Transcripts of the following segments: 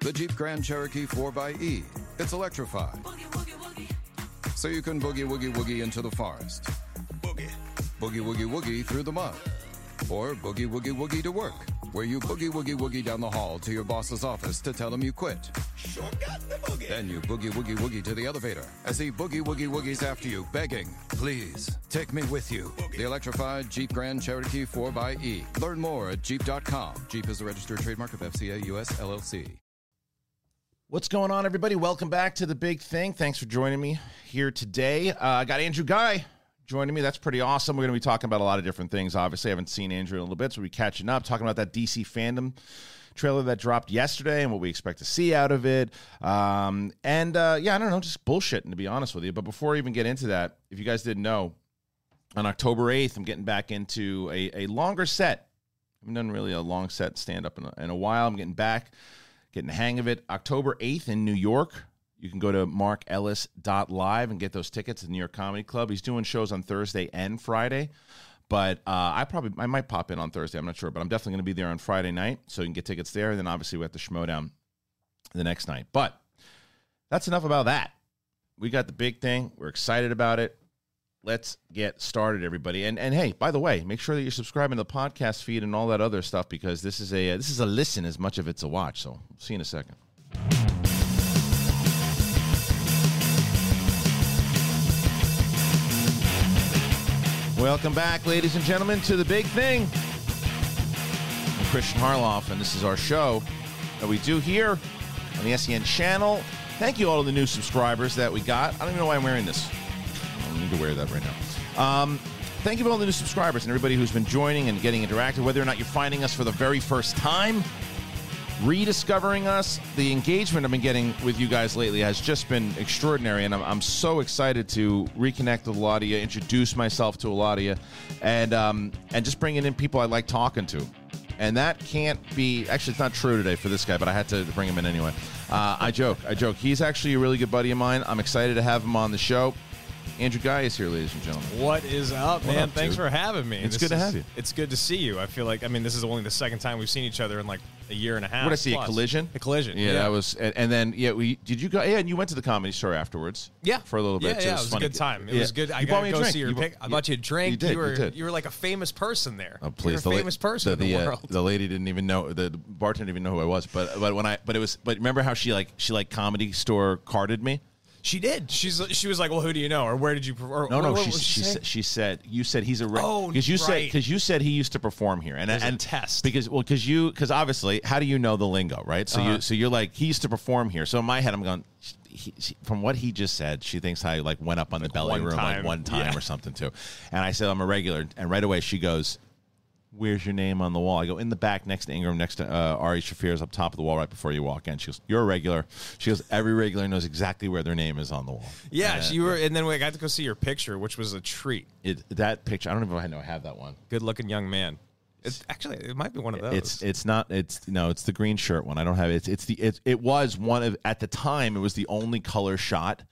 The Jeep Grand Cherokee 4xE. It's electrified. So you can boogie woogie woogie into the forest. Boogie. Boogie woogie woogie through the mud. Or boogie woogie woogie to work, where you boogie woogie woogie down the hall to your boss's office to tell him you quit. Sure got the boogie. Then you boogie woogie woogie to the elevator as he boogie woogie woogies after you, begging, please, take me with you. The electrified Jeep Grand Cherokee 4xE. Learn more at Jeep.com. Jeep is a registered trademark of FCA US LLC. What's going on, everybody? Welcome back to the big thing. Thanks for joining me here today. Uh, I got Andrew Ghai joining me. That's pretty awesome. We're going to be talking about a lot of different things. Obviously, I haven't seen Andrew in a little bit, so we'll be catching up, talking about that DC Fandome trailer that dropped yesterday and what we expect to see out of it. Um, and uh, yeah, I don't know, just bullshitting to be honest with you. But before I even get into that, if you guys didn't know, on October 8th, I'm getting back into a, a longer set. I haven't done really a long set stand up in in a while. I'm getting back, getting the hang of it. October 8th in New York. You can go to markellis.live and get those tickets at the New York Comedy Club. He's doing shows on Thursday and Friday. But uh, I probably I might pop in on Thursday. I'm not sure, but I'm definitely going to be there on Friday night, so you can get tickets there. And then obviously we have the Schmoedown the next night. But that's enough about that. We got the big thing. We're excited about it. Let's get started, everybody. And and hey, by the way, make sure that you're subscribing to the podcast feed and all that other stuff because this is a uh, this is a listen as much of it's a watch. So see you in a second. Welcome back, ladies and gentlemen, to the big thing. I'm Kristian Harloff, and this is our show that we do here on the SEN channel. Thank you all to the new subscribers that we got. I don't even know why I'm wearing this. Need to wear that right now. Um, thank you to all the new subscribers and everybody who's been joining and getting interactive, whether or not you're finding us for the very first time, rediscovering us. The engagement I've been getting with you guys lately has just been extraordinary, and I'm, I'm so excited to reconnect with a lot of you, introduce myself to a lot of you, and um, and just bringing in people I like talking to. And that can't be actually it's not true today for this guy, but I had to bring him in anyway. Uh, I joke, I joke. He's actually a really good buddy of mine. I'm excited to have him on the show. Andrew Ghai is here, ladies and gentlemen. What is up, man? up, Thanks dude? for having me. It's This good to have you. It's good to see you. I feel like I mean this is only the second time we've seen each other in like a year and a half. What did I see? A collision? A collision. Yeah, that was. And, then yeah, we did you go? Yeah, and you went to the comedy store afterwards. Yeah, for a little bit. Yeah, so yeah, it was a good time. It Yeah. was good. I You bought got me a drink. see your You pic. I bought you a drink. You did. You were did. were like a famous person there. Oh please! The a la- famous person the, in the, uh, world. The lady didn't even know the bartender didn't even know who I was. But but when I but it was but remember how she like she like comedy store carded me? She did. She's she was like, well, who do you know, or where did you? per- Or, No, no. what, she what she said, she said you said he's a re- Oh, because you said because you said he used to perform here and There's and test. because well because you because obviously how do you know the lingo right so Uh-huh. you so you're like he used to perform here so in my head I'm going. He, she, from what he just said, she thinks I like went up on the belly room like one time Yeah. or something too, and I said I'm a regular, and right away she goes, where's your name on the wall? I go in the back next to Ingram, next to uh, Ari Shaffir's up top of the wall right before you walk in. She goes, you're a regular. She goes, every regular knows exactly where their name is on the wall. yeah, And, you were, and then we got to go see your picture, which was a treat. It, that picture, I don't even know if I know I have that one. Good looking young man. It's actually it might be one of those. It's it's not it's no it's the green shirt one. I don't have it. It's it's the it, it was one of at the time it was the only color shot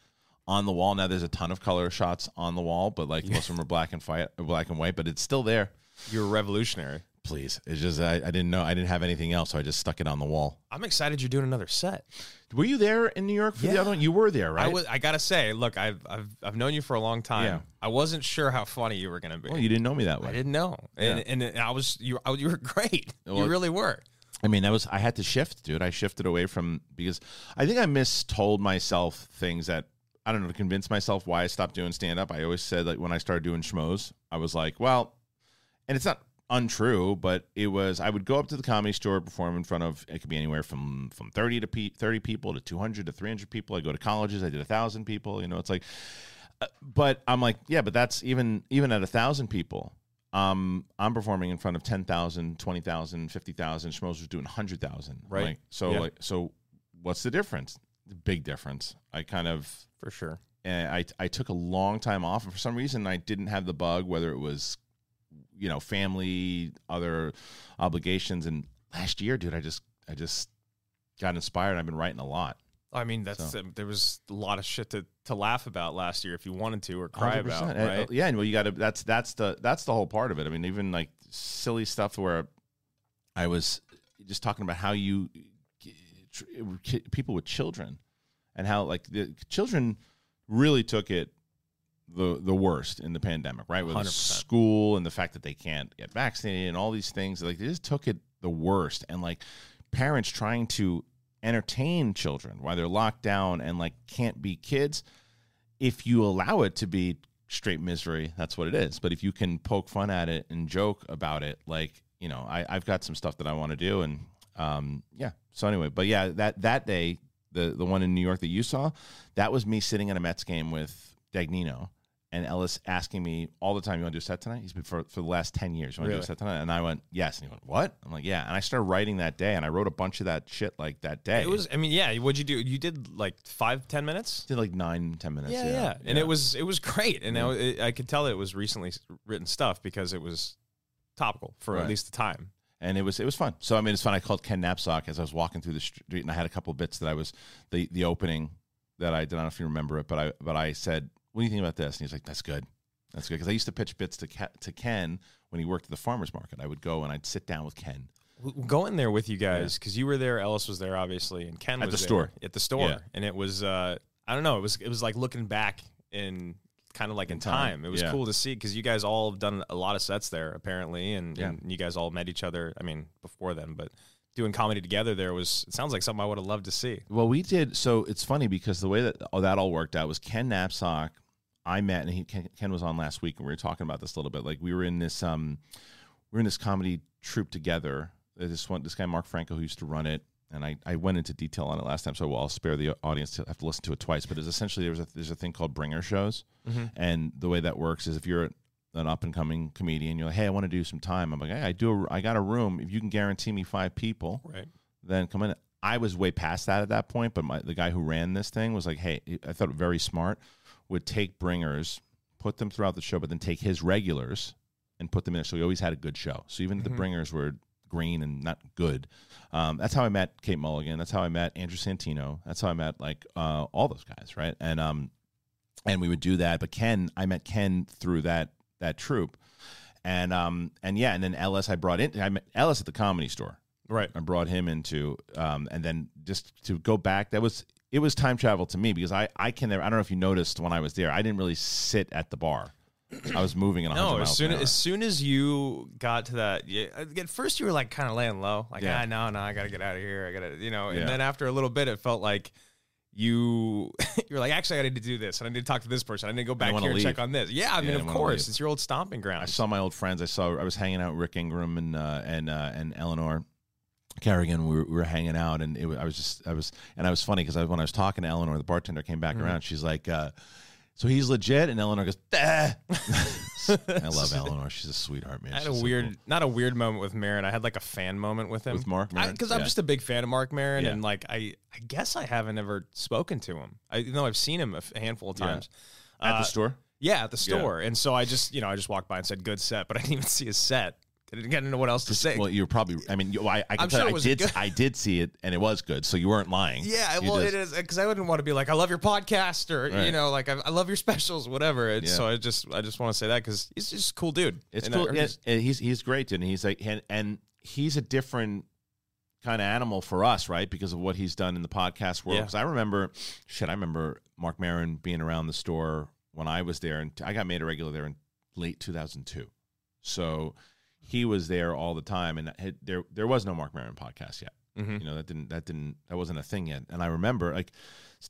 on the wall. Now there's a ton of color shots on the wall, but like most of them are black and white, black and white. But it's still there. You're revolutionary. Please, it's just I, I didn't know I didn't have anything else, so I just stuck it on the wall. I'm excited you're doing another set. Were you there in New York for the Yeah. other one? You were there, right? I was. I gotta say, look, I've I've I've known you for a long time. Yeah. I wasn't sure how funny you were gonna be. Well, you didn't know me that way. I didn't know, and, and and I was you. I, you were great. Well, you really were. I mean, that was I had to shift, dude. I shifted away from because I think I mistold myself things that I don't know to convince myself why I stopped doing stand up. I always said like when I started doing schmoes, I was like, well, and it's not untrue, but it was I would go up to the comedy store, perform in front of it could be anywhere from from thirty to pe- thirty people to two hundred to three hundred people. I go to colleges, I did a thousand people. You know, it's like, uh, but I'm like, yeah, but that's even even at a thousand people. Um, I'm performing in front of 10,000, 20,000, 50,000. Schmoes was doing 100,000. Right. Like, so, Yeah. like, so what's the difference? The big difference. I kind of, For sure. and I, I took a long time off. And for some reason, I didn't have the bug, whether it was, you know, family, other obligations. And last year, dude, I just, I just got inspired. I've been writing a lot. I mean, that's So. um, there was a lot of shit to, to laugh about last year if you wanted to or cry about, 100%. Uh, right? Yeah, and well, you got to. That's that's the that's the whole part of it. I mean, even like silly stuff where I was just talking about how you people with children, and how like the children really took it the the worst in the pandemic, right? With 100%. school and the fact that they can't get vaccinated and all these things, like they just took it the worst, and like parents trying to entertain children while they're locked down and like can't be kids. If you allow it to be straight misery, that's what it is. But if you can poke fun at it and joke about it, like you know, I, I've got some stuff that I want to do, and um, yeah. So anyway, but yeah, that that day, the the one in New York that you saw, that was me sitting at a Mets game with Dagnino. And Ellis asking me all the time, "You want to do a set tonight?" He's been for, for the last ten years. You want to do a set tonight? And I went, "Yes." And he went, "What?" I'm like, "Yeah." And I started writing that day, and I wrote a bunch of that shit like that day. It was. I mean, yeah. What'd you do? You did like five, ten minutes. did like nine, ten minutes. Yeah, yeah, and it was it was great, and I, it, I could tell it was recently written stuff because it was topical for Right. at least the time. and it was it was fun. So I mean, it's fun. I called Ken Napzok as I was walking through the street, and I had a couple of bits that I was the the opening that I, I don't know if you remember it, but I but I said, "What do you think about this?" And he's like, "That's good, that's good." Because I used to pitch bits to Ke- to Ken when he worked at the farmers market. I would go and I'd sit down with Ken. Go in there with you guys because you were there, Ellis was there, obviously, and Ken At was the there store. at the store, Yeah. and it was uh, I don't know, it was it was like looking back in kind of like in, time, time. It was yeah. cool to see because you guys all have done a lot of sets there apparently, and, Yeah. and you guys all met each other. I mean, before then, but doing comedy together there was it sounds like something I would have loved to see. Well, we did. So it's funny because the way that oh, that all worked out was Ken Napzok. I met and he Ken, Ken was on last week and we were talking about this a little bit. Like we were in this um, we were in this comedy troupe together. This one, this guy Mark Franco who used to run it, and I, I went into detail on it last time, so I'll spare the audience to have to listen to it twice. But it's essentially there's a there's a thing called bringer shows, and the way that works is if you're an up and coming comedian, you're like, hey, I want to do some time. I'm like, hey, I do. A, I got a room. If you can guarantee me five people, Right. then come in. I was way past that at that point, but my, the guy who ran this thing was like, hey, I thought it very smart, would take bringers, put them throughout the show, but then take his regulars and put them in. So he always had a good show. So even if the bringers were green and not good. Um, that's how I met Kate Mulligan. That's how I met Andrew Santino. That's how I met like uh, all those guys, right? And um, and we would do that. But Ken, I met Ken through that that troupe, and um, and yeah, and then Ellis I brought in. I met Ellis at the comedy store. Right. I brought him into, um, and then just to go back, that was it was time travel to me because I I can never. I don't know if you noticed when I was there, I didn't really sit at the bar. I was moving in a No, as soon as soon as you got to that, yeah, at first you were like kind of laying low, like Yeah. ah, no, no, I gotta get out of here, I gotta, you know. And Yeah. then after a little bit, it felt like you you're like, actually, I need to do this, and I need to talk to this person, I need to go back here and check on this. Yeah, I mean, of course, it's your old stomping ground. I saw my old friends. I saw. I was hanging out with Rick Ingram and uh, and uh, and Eleanor Kerrigan. We were, we were hanging out, and it, I was just I was and I was funny because I, when I was talking to Eleanor, the bartender came back Mm-hmm. around. She's like, uh, "So he's legit?" And Eleanor goes. I love Eleanor. She's a sweetheart, man. I had She's a so weird, cool. not a weird moment with Maron. I had like a fan moment with him. With Mark? Because I'm Yeah. just a big fan of Mark Maron, Yeah. and like I, I guess I haven't ever spoken to him. I you know I've seen him a handful of Yeah. times at Uh, the store. Yeah, at the store. And so I just, you know, I just walked by and said, good set, but I didn't even see his set. I didn't, I know what else to say. Well, you're probably. I mean, you, I, I can I'm tell sure you, I did. good. I did see it, and it was good. So you weren't lying. yeah, You well, just- it is because I wouldn't want to be like, I love your podcast or, Right. you know, like, I, I love your specials, whatever. And Yeah. So I just, I just want to say that because he's just a cool dude. It's And cool. or Yeah, just- and he's he's great, dude. And he's like, and, and he's a different kind of animal for us, right? Because of what he's done in the podcast world. Yeah. Because I remember, shit, I remember Mark Maron being around the store when I was there, and I got made a regular there in late 2002. So he was there all the time, and had, there there was no Mark Maron podcast yet. Mhm. You know that didn't that didn't that wasn't a thing yet. And I remember like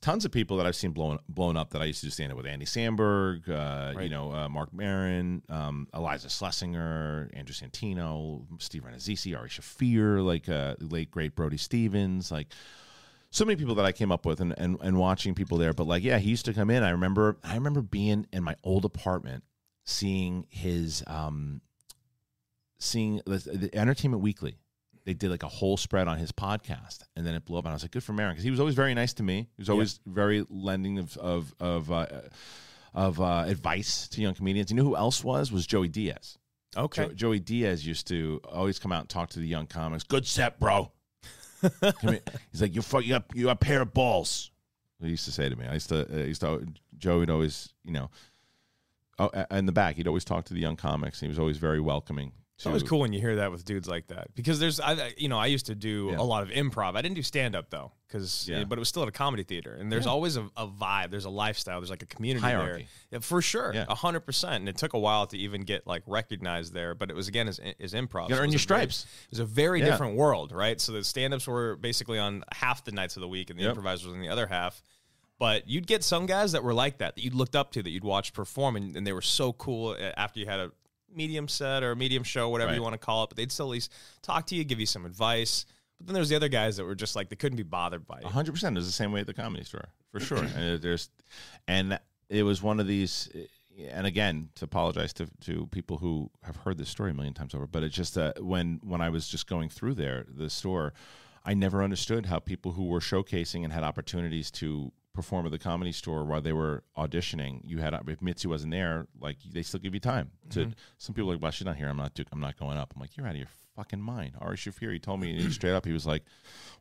tons of people that I've seen blown blown up that I used to do stand up with Andy Samberg, uh, you know uh, Mark Maron, um, Eliza Schlesinger, Andrew Santino, Steve Rannazzisi, Ari Shaffir, like uh, late great Brody Stevens, like so many people that I came up with and, and and watching people there. But like yeah, he used to come in. I remember I remember being in my old apartment seeing his um seeing the, the Entertainment Weekly. They did like a whole spread on his podcast, and then it blew up. And I was like, "Good for Maron," because he was always very nice to me. He was always very lending of of of uh, of uh, advice to young comedians. You know who else was? Was Joey Diaz. okay. Jo- Joey Diaz used to always come out and talk to the young comics. Good set, bro. He's like, you fu- you got you got a pair of balls. He used to say to me. I used to uh, used to Joey would always you know, oh, in the back he'd always talk to the young comics. He was always very welcoming It's always cool when you hear that with dudes like that because there's, I, you know, I used to do Yeah. a lot of improv. I didn't do stand up though, because Yeah. but it was still at a comedy theater, and there's always a, a vibe. There's a lifestyle. There's like a community Hierarchy. there, yeah, for sure, Yeah. a hundred percent. And it took a while to even get like recognized there, but it was again as as improv. You So earn your a very- stripes. it was a very Yeah. different world, right? So the stand-ups were basically on half the nights of the week, and the Yep. improvisers on the other half. But you'd get some guys that were like that, that you'd looked up to, that you'd watch perform, and, and they were so cool after you had a medium set or medium show, whatever Right. you want to call it. But they'd still at least talk to you, give you some advice. But then there's the other guys that were just like they couldn't be bothered by it. hundred percent. It was the same way at the comedy store for sure. and it- there's, and it was one of these. Eh, and again, to apologize to to people who have heard this story a million times over, but it's just that when when I was just going through there, the store, I never understood how people who were showcasing and had opportunities to perform at the comedy store while they were auditioning. You had if Mitzi wasn't there, like they still give you time. To mm-hmm. some people are like, well, she's not here. I'm not. do- I'm not going up. I'm like, you're out of your fucking mind. Ari Shaffir, he told me straight up. He was like,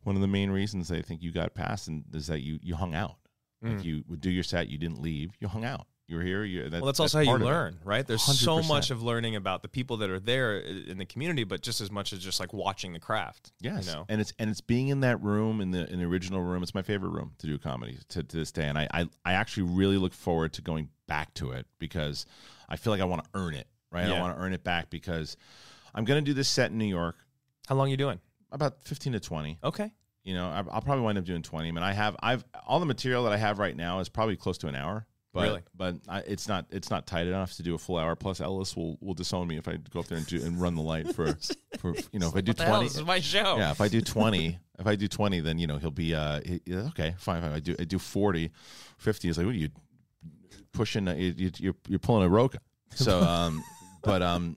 one of the main reasons they think you got passed and is that you you hung out. Like mm. you would do your set, you didn't leave, you hung out. You were here. You, that, Well, that's also how you of it. learn, right? There's so 100%. much of learning about the people that are there uh, in the community, but just as much as just like watching the craft. Yes, you know? and it's and it's being in that room in the in the original room. It's my favorite room to do comedy to, to this day, and I, I I actually really look forward to going back to it because I feel like I want to earn it. Right, I want to earn it back because I'm going to do this set in New York How long are you doing? about 15 to 20. Okay. You know, I- I'll probably wind up doing 20. I mean, I have I've all the material that I have right now is probably close to an hour. But, Really? but I, it's not it's not tight enough to do a full hour. Plus, Ellis will will disown me if I go up there and do and run the light for for you know if I do the hell? twenty. This is my show. Yeah, if I do twenty, if I do twenty, then you know he'll be uh he, okay, fine, fine. I do I do 40, 50. He's like, what are you pushing? Uh, you, you, you're you're pulling a roca. So um, but um,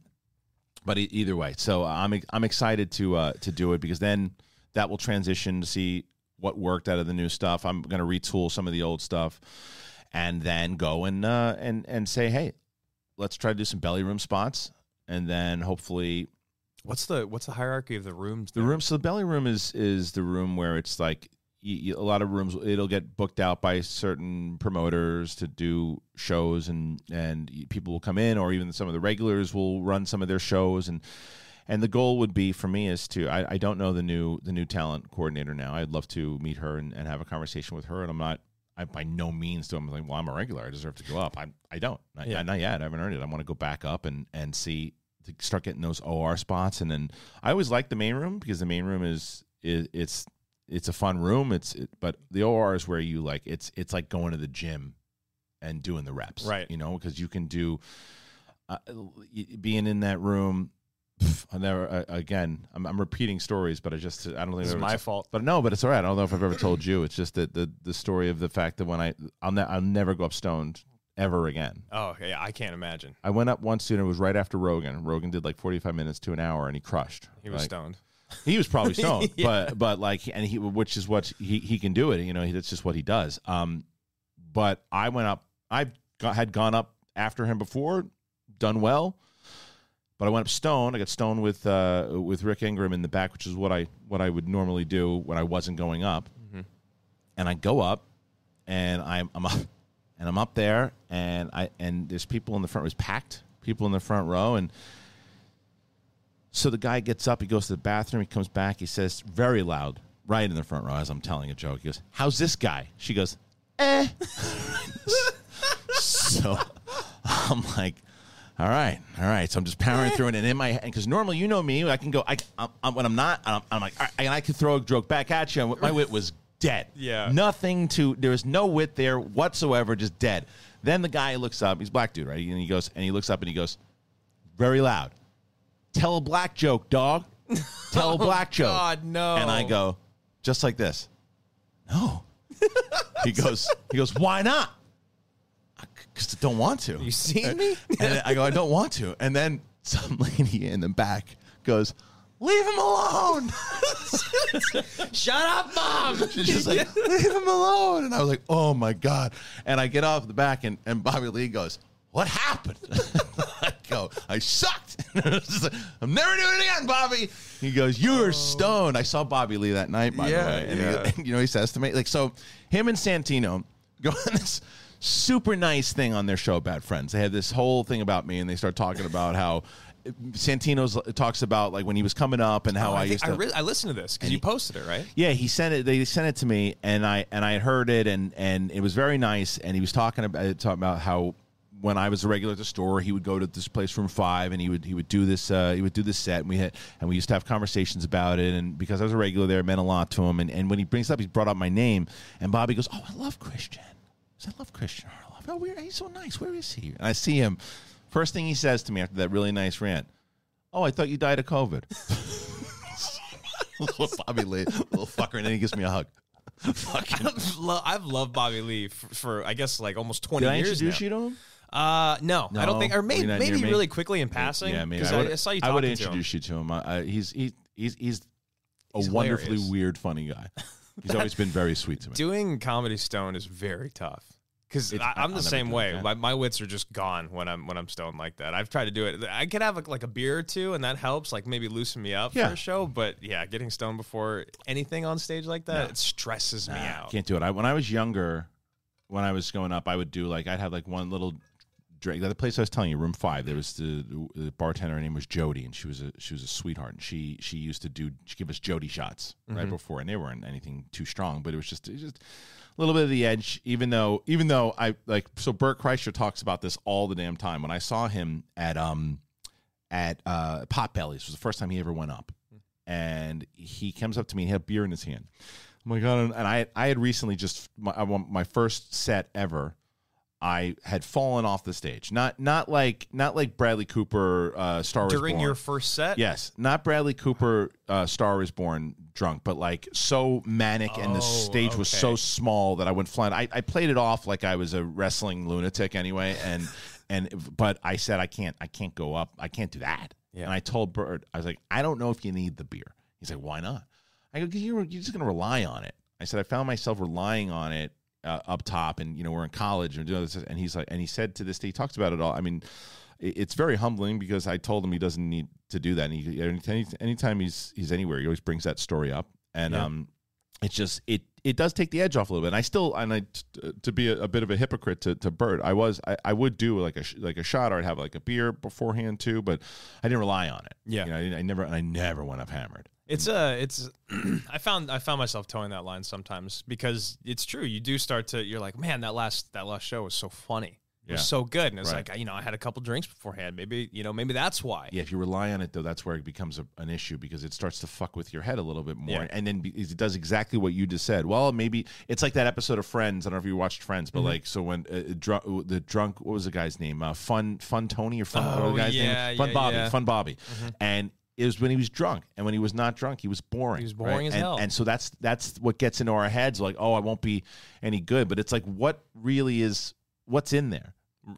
but e- either way, so I'm I'm excited to uh to do it because then that will transition to see what worked out of the new stuff. I'm going to retool some of the old stuff, and then go and uh and and say, hey, let's try to do some belly room spots, and then hopefully What's the what's the hierarchy of the rooms? the room, so the belly room is is the room where it's like you, you- a lot of rooms. It'll get booked out by certain promoters to do shows, and and people will come in, or even some of the regulars will run some of their shows, and and the goal would be for me is to I, I don't know the new the new talent coordinator now. I'd love to meet her and, and have a conversation with her, and I'm not. I by no means do I'm like, well, I'm a regular. I deserve to go up. I I don't. Not, Yeah. not yet. I haven't earned it. I want to go back up and and see to start getting those OR spots, and then I always like the main room because the main room is, is it's it's a fun room. It's it, but the OR is where you like it's it's like going to the gym and doing the reps, Right. You know, because you can do uh, being in that room. Pff, I never uh, again. I'm, I'm repeating stories, but I just I don't think This is I've ever my t- fault. But no, but it's all right. I don't know if I've ever told you. It's just that the the story of the fact that when I I'll ne- I'll never go up stoned ever again. Oh, yeah, I can't imagine. I went up once and it was right after Rogan. Rogan did like 45 minutes to an hour and he crushed. He was Like, stoned. He was probably stoned, Yeah. but but like and he which is what he he can do it. You know, he, that's just what he does. Um, but I went up. I got, had gone up after him before, done well. But I went up stoned. I got stoned with uh, with Rick Ingram in the back, which is what I what I would normally do when I wasn't going up. And I go up, and I'm I'm up, and I'm up there, and I and there's people in the front. It was packed, people in the front row, and so the guy gets up, he goes to the bathroom, he comes back, he says very loud, right in the front row as I'm telling a joke. He goes, "How's this guy?" She goes, "Eh." so I'm like, "All right, all right." So I'm just powering through it, and in my head, because normally you know me, I can go. I I'm, I'm- when I'm not, I'm, I'm like, all right, and I could throw a joke back at you. And my wit was dead. Yeah. nothing to. There was no wit there whatsoever, just dead. Then the guy looks up. He's a black dude, right? And he goes, and he looks up and he goes, very loud. Tell a black joke, dog. Tell a oh, black joke. God, no. And I go, just like this. No. he goes, he goes, why not? Because I don't want to. You seen me? And I go, I don't want to. And then some lady in the back goes, leave him alone. Shut up, mom. She's just like, leave him alone. And I was like, oh my God. And I get off the back and, and Bobby Lee goes, what happened? I go, I sucked. Like, I'm never doing it again, Bobby. He goes, you were oh. stoned. I saw Bobby Lee that night, by Yeah, the way. And, yeah. he, and, you know, he says to me, like, so him and Santino go on this super nice thing on their show, Bad Friends. They had this whole thing about me and they start talking about how Santino talks about like when he was coming up and how Oh, I, I, used I, re- I listened to this because you posted it, right? yeah, he sent it. They sent it to me, and I and I had heard it, and and it was very nice. And he was talking about talking about how when I was a regular at the store, he would go to this place, Room Five, and he would he would do this uh, he would do this set, and we had and we used to have conversations about it. And because I was a regular there, it meant a lot to him. And and when he brings it up, he brought up my name, and Bobby goes, "Oh, I love Kristian. I love Kristian Harloff. Oh, where, he's so nice. Where is he?" And I see him. First thing he says to me after that really nice rant, "Oh, I thought you died of COVID." little Bobby Lee, little fucker, and then he gives me a hug. Fucking. I've, lo- I've loved Bobby Lee for, for I guess like almost twenty Did I years introduce now. you to him? Uh, no, I don't think, or maybe maybe really quickly in passing. Yeah, maybe. I, I, would, I saw you I would to him. introduce you to him. I, I, he's he, he's he's a He's wonderfully hilarious. weird, funny guy. He's always been very sweet to me. Doing comedy stone is very tough because I'm the same way. My, my wits are just gone when I'm when I'm stoned like that. I've tried to do it. I could have like, like a beer or two, and that helps, like maybe loosen me up Yeah. for a show. But yeah, getting stoned before anything on stage like that, No. it stresses me Nah, out. Can't do it. I, when I was younger, when I was going up, I would do like I'd have like one little drink. The place I was telling you, room five. There was the, the bartender. Her name was Jody, and she was a she was a sweetheart. And she she used to do she give us Jody shots right before, and they weren't anything too strong, but it was just it was just a little bit of the edge. Even though even though I like so Bert Kreischer talks about this all the damn time. When I saw him at um at uh Potbelly's was the first time he ever went up, and he comes up to me and he had beer in his hand. Oh my god! And I I had recently just my I want my first set ever. I had fallen off the stage. Not not like not like Bradley Cooper uh, Star Wars During Born. your first set, Yes, not Bradley Cooper uh, Star was Born drunk, but like so manic and the Oh, stage was so small that I went flying. I, I played it off like I was a wrestling lunatic anyway, and and but I said I can't I can't go up I can't do that. Yeah. And I told Bert I was like I don't know if you need the beer. He's like why not? I go you're you're just gonna rely on it. I said I found myself relying on it uh, up top, and you know we're in college and doing this, and he's like, and he said to this day, he talks about it all. I mean, it- it's very humbling because I told him he doesn't need to do that. And he, any, anytime he's he's anywhere, he always brings that story up, and Yeah. um, it's just it it does take the edge off a little bit. And I still and I t- to be a, a bit of a hypocrite to, to Bert, I was I, I would do like a sh- like a shot or I'd have like a beer beforehand too, but I didn't rely on it. Yeah. you know, I, didn't- I never I never went up hammered. It's uh it's I found I found myself towing that line sometimes because it's true. You do start to you're like, man, that last that last show was so funny. It was so good. And it's Right. like, you know, I had a couple drinks beforehand. Maybe, you know, maybe that's why. Yeah, if you rely on it though, that's where it becomes a, an issue because it starts to fuck with your head a little bit more, Yeah. and then be- it does exactly what you just said. Well, maybe it's like that episode of Friends. I don't know if you watched Friends, Mm-hmm. but like so when uh, drunk, the drunk, what was the guy's name? Uh, fun, fun Tony or fun, what was Oh, the guy's yeah, name? Fun yeah, Bobby, yeah. Mm-hmm. Fun Bobby, and. It was when he was drunk, and when he was not drunk, he was boring. He was boring right? as and, hell. And so that's that's what gets into our heads, like, oh, I won't be any good. But it's like, what really is what's in there,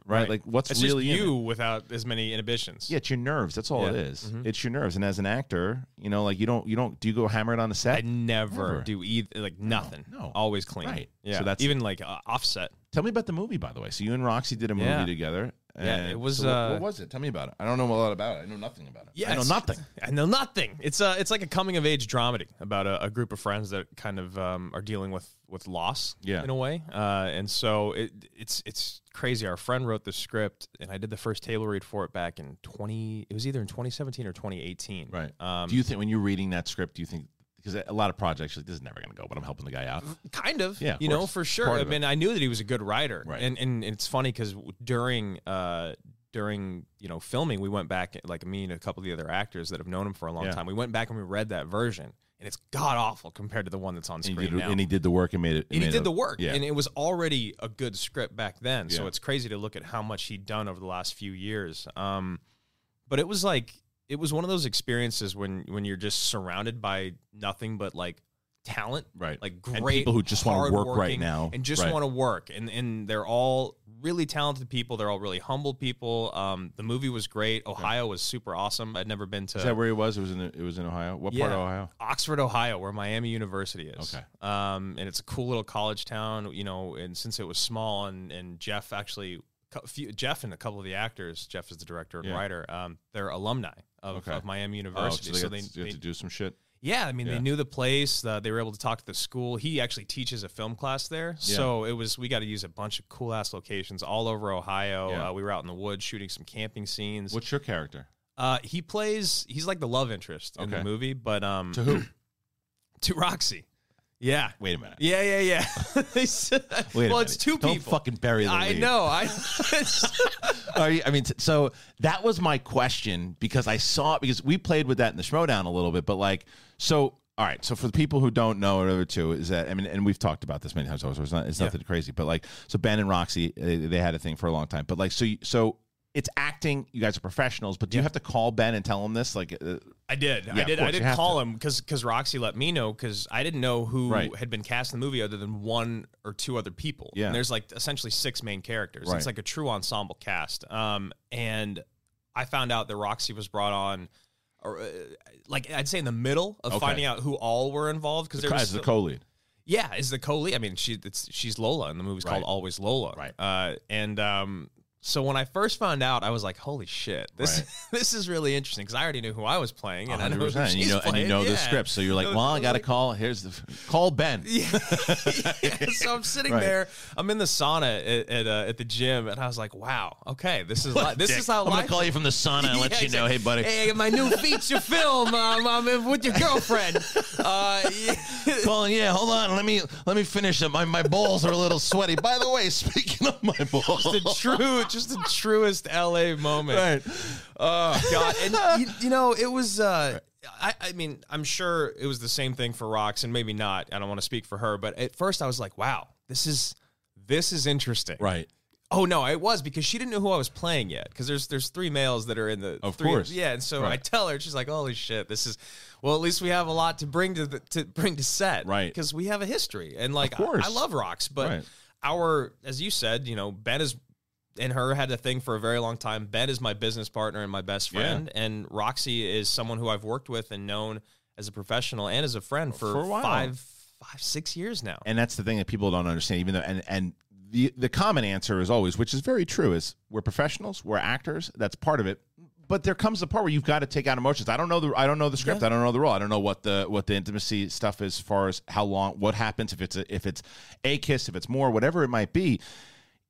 right? Like, what's It's really just you it? without as many inhibitions. Yeah, it's your nerves. That's all it Yeah. is. Mhm. It's your nerves. And as an actor, you know, like you don't, you don't, do you go hammered on the set? I never, Never. do either like nothing. no. Always clean. Right. Yeah. So that's- even like uh, offset. Tell me about the movie, by the way. So you and Roxy did a movie Yeah. together. Yeah, it was, so what, uh, what was it? Tell me about it. I don't know a lot about it. I know nothing about it. Yeah, I know nothing. I know nothing. It's uh it's like a coming of age dramedy about a, a group of friends that kind of um, are dealing with with loss Yeah. in a way. Uh, and so it it's it's crazy. Our friend wrote the script, and I did the first table read for it back in twenty. It was either in twenty seventeen or twenty eighteen. Right. Um, do you think when you're reading that script, do you think because a lot of projects like this is never going to go, but I'm helping the guy out. kind of Yeah, of you know for sure Part i mean i knew that he was a good writer Right. and and it's funny because during uh during you know filming we went back like me and a couple of the other actors that have known him for a long Yeah. time we went back and we read that version and it's god awful compared to the one that's on And screen did, now and he did the work and made it. and he made did it- the work Yeah. and it was already a good script back then so it's crazy to look at how much he'd done over the last few years um but it was like it was one of those experiences when when you're just surrounded by nothing but like talent Right. like And great people who just wanna work right now. and just Right. want to work and and they're all really talented people they're all really humble people um the movie was great ohio was super awesome i'd never been to Is that where he was? It was in. It was in Ohio. What part of Ohio? Oxford, Ohio, where Miami University is. Okay. Um, and it's a cool little college town, you know, and since it was small and, and Jeff actually, Jeff and a couple of the actors, Jeff is the director and Yeah. writer, um, they're alumni of, Okay. of Miami Oh, University. so so they, they, got to, you have to do some shit. yeah, I mean, Yeah. they knew the place. Uh, they were able to talk to the school. He actually teaches a film class there, so it was we got to use a bunch of cool ass locations all over Ohio. Yeah. Uh, we were out in the woods shooting some camping scenes. What's your character? Uh, he plays. He's like the love interest in the movie, but um, To who? to Roxy. Yeah. Wait a minute. Yeah, yeah, yeah. They said- Wait a well, minute. it's two Don't people. fucking bury the I lead. know. I. Are you, I mean, t- so that was my question because I saw it because we played with that in the Schmoedown a little bit, but like, so all right. So for the people who don't know, or two is that I mean, and we've talked about this many times. So it's not it's nothing crazy, but like, so Ben and Roxy, uh, they had a thing for a long time, but like, so you, so it's acting. You guys are professionals, but do you have to call Ben and tell him this? Like, uh, I did. Yeah, I did. I did have call to. him because because Roxy let me know because I didn't know who Right. had been cast in the movie other than one or two other people. Yeah. And there's like essentially six main characters. Right. It's like a true ensemble cast. Um, and I found out that Roxy was brought on, or uh, like I'd say in the middle of Okay. finding out who all were involved because there was as the co-lead. yeah, is the co-lead. I mean, she it's she's Lola, and the movie's Right. called Always Lola. Right. Uh, and um, so when I first found out, I was like, "Holy shit! This Right. this is really interesting." Because I already knew who I was playing, and I know who 100%. You know, and you know the script, so you're like, well, I got to like- call. Here's the call Ben. Yeah. Yeah. So I'm sitting Right. there. I'm in the sauna at at, uh, at the gym, and I was like, "Wow, okay, this is li- this Dick. is how I'm gonna call you from the sauna and let you know, hey, buddy. Hey, my new feature film. Um, I'm in with your girlfriend. Uh, yeah. Colin, yeah, hold on. Let me let me finish it. My my balls are a little sweaty. By the way, speaking of my balls, the true, just the truest LA moment. right? Oh God! And you, you know, it was. Uh, I, I mean, I'm sure it was the same thing for Rox, and maybe not. I don't want to speak for her, but at first I was like, "Wow, this is this is interesting." Right. Oh no, it was because she didn't know who I was playing yet. Because there's there's three males that are in the Of three, course. yeah. And so I tell her, she's like, "Holy shit, this is." Well, at least we have a lot to bring to the, to bring to set, Right. Because we have a history, and like I- course. I, love Rox, but Right. our, as you said, you know, Ben is and her had a thing for a very long time. Ben is my business partner and my best Yeah. friend, and Roxy is someone who I've worked with and known as a professional and as a friend for, For a five, five, six years now. And that's the thing that people don't understand. Even though, and and the the common answer is always, which is very true, is we're professionals, we're actors. That's part of it. But there comes a part where you've got to take out emotions. I don't know the I don't know the script. I don't know the role. I don't know what the what the intimacy stuff is as far as how long what happens if it's a, if it's a kiss, if it's more, whatever it might be.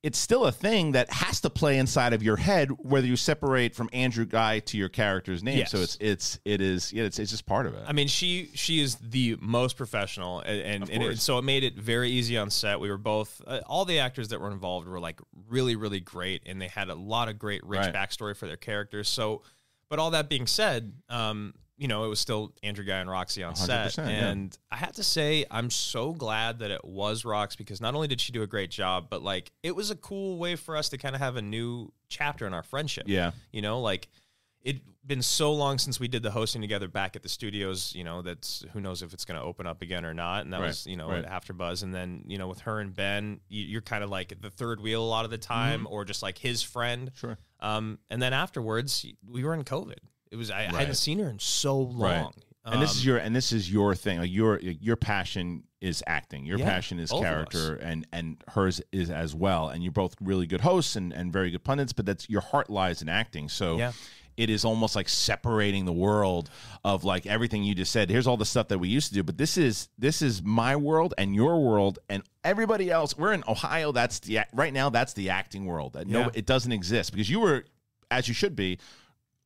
It's still a thing that has to play inside of your head, whether you separate from Andrew Ghai to your character's name. Yes. So it's it's it is yeah, it's it's just part of it. I mean, she she is the most professional, and and, and it- so it made it very easy on set. We were both uh, all the actors that were involved were like really really great, and they had a lot of great rich Right. backstory for their characters. So, but all that being said, um, you know, it was still Andrew Ghai and Roxy on set, 100%, yeah. and I have to say, I'm so glad that it was Rox because not only did she do a great job, but like it was a cool way for us to kind of have a new chapter in our friendship. Yeah. You know, like it been so long since we did the hosting together back at the studios, you know, that's who knows if it's going to open up again or not. And that Right, was, you know, right. after Buzz. And then, you know, with her and Ben, you, you're kind of like the third wheel a lot of the time or just like his friend. Mm-hmm. Sure. Um, and then afterwards, we were in COVID. It was, I, I hadn't seen her in so long. and this Um, is your and this is your thing like your your passion is acting your Yeah, passion is character and and hers is as well and you're both really good hosts and and very good pundits but that's your heart lies in acting so Yeah. it is almost like separating the world of like everything you just said here's all the stuff that we used to do but this is this is my world and your world and everybody else we're in ohio that's the right now that's the acting world That no Yeah. it doesn't exist because you were as you should be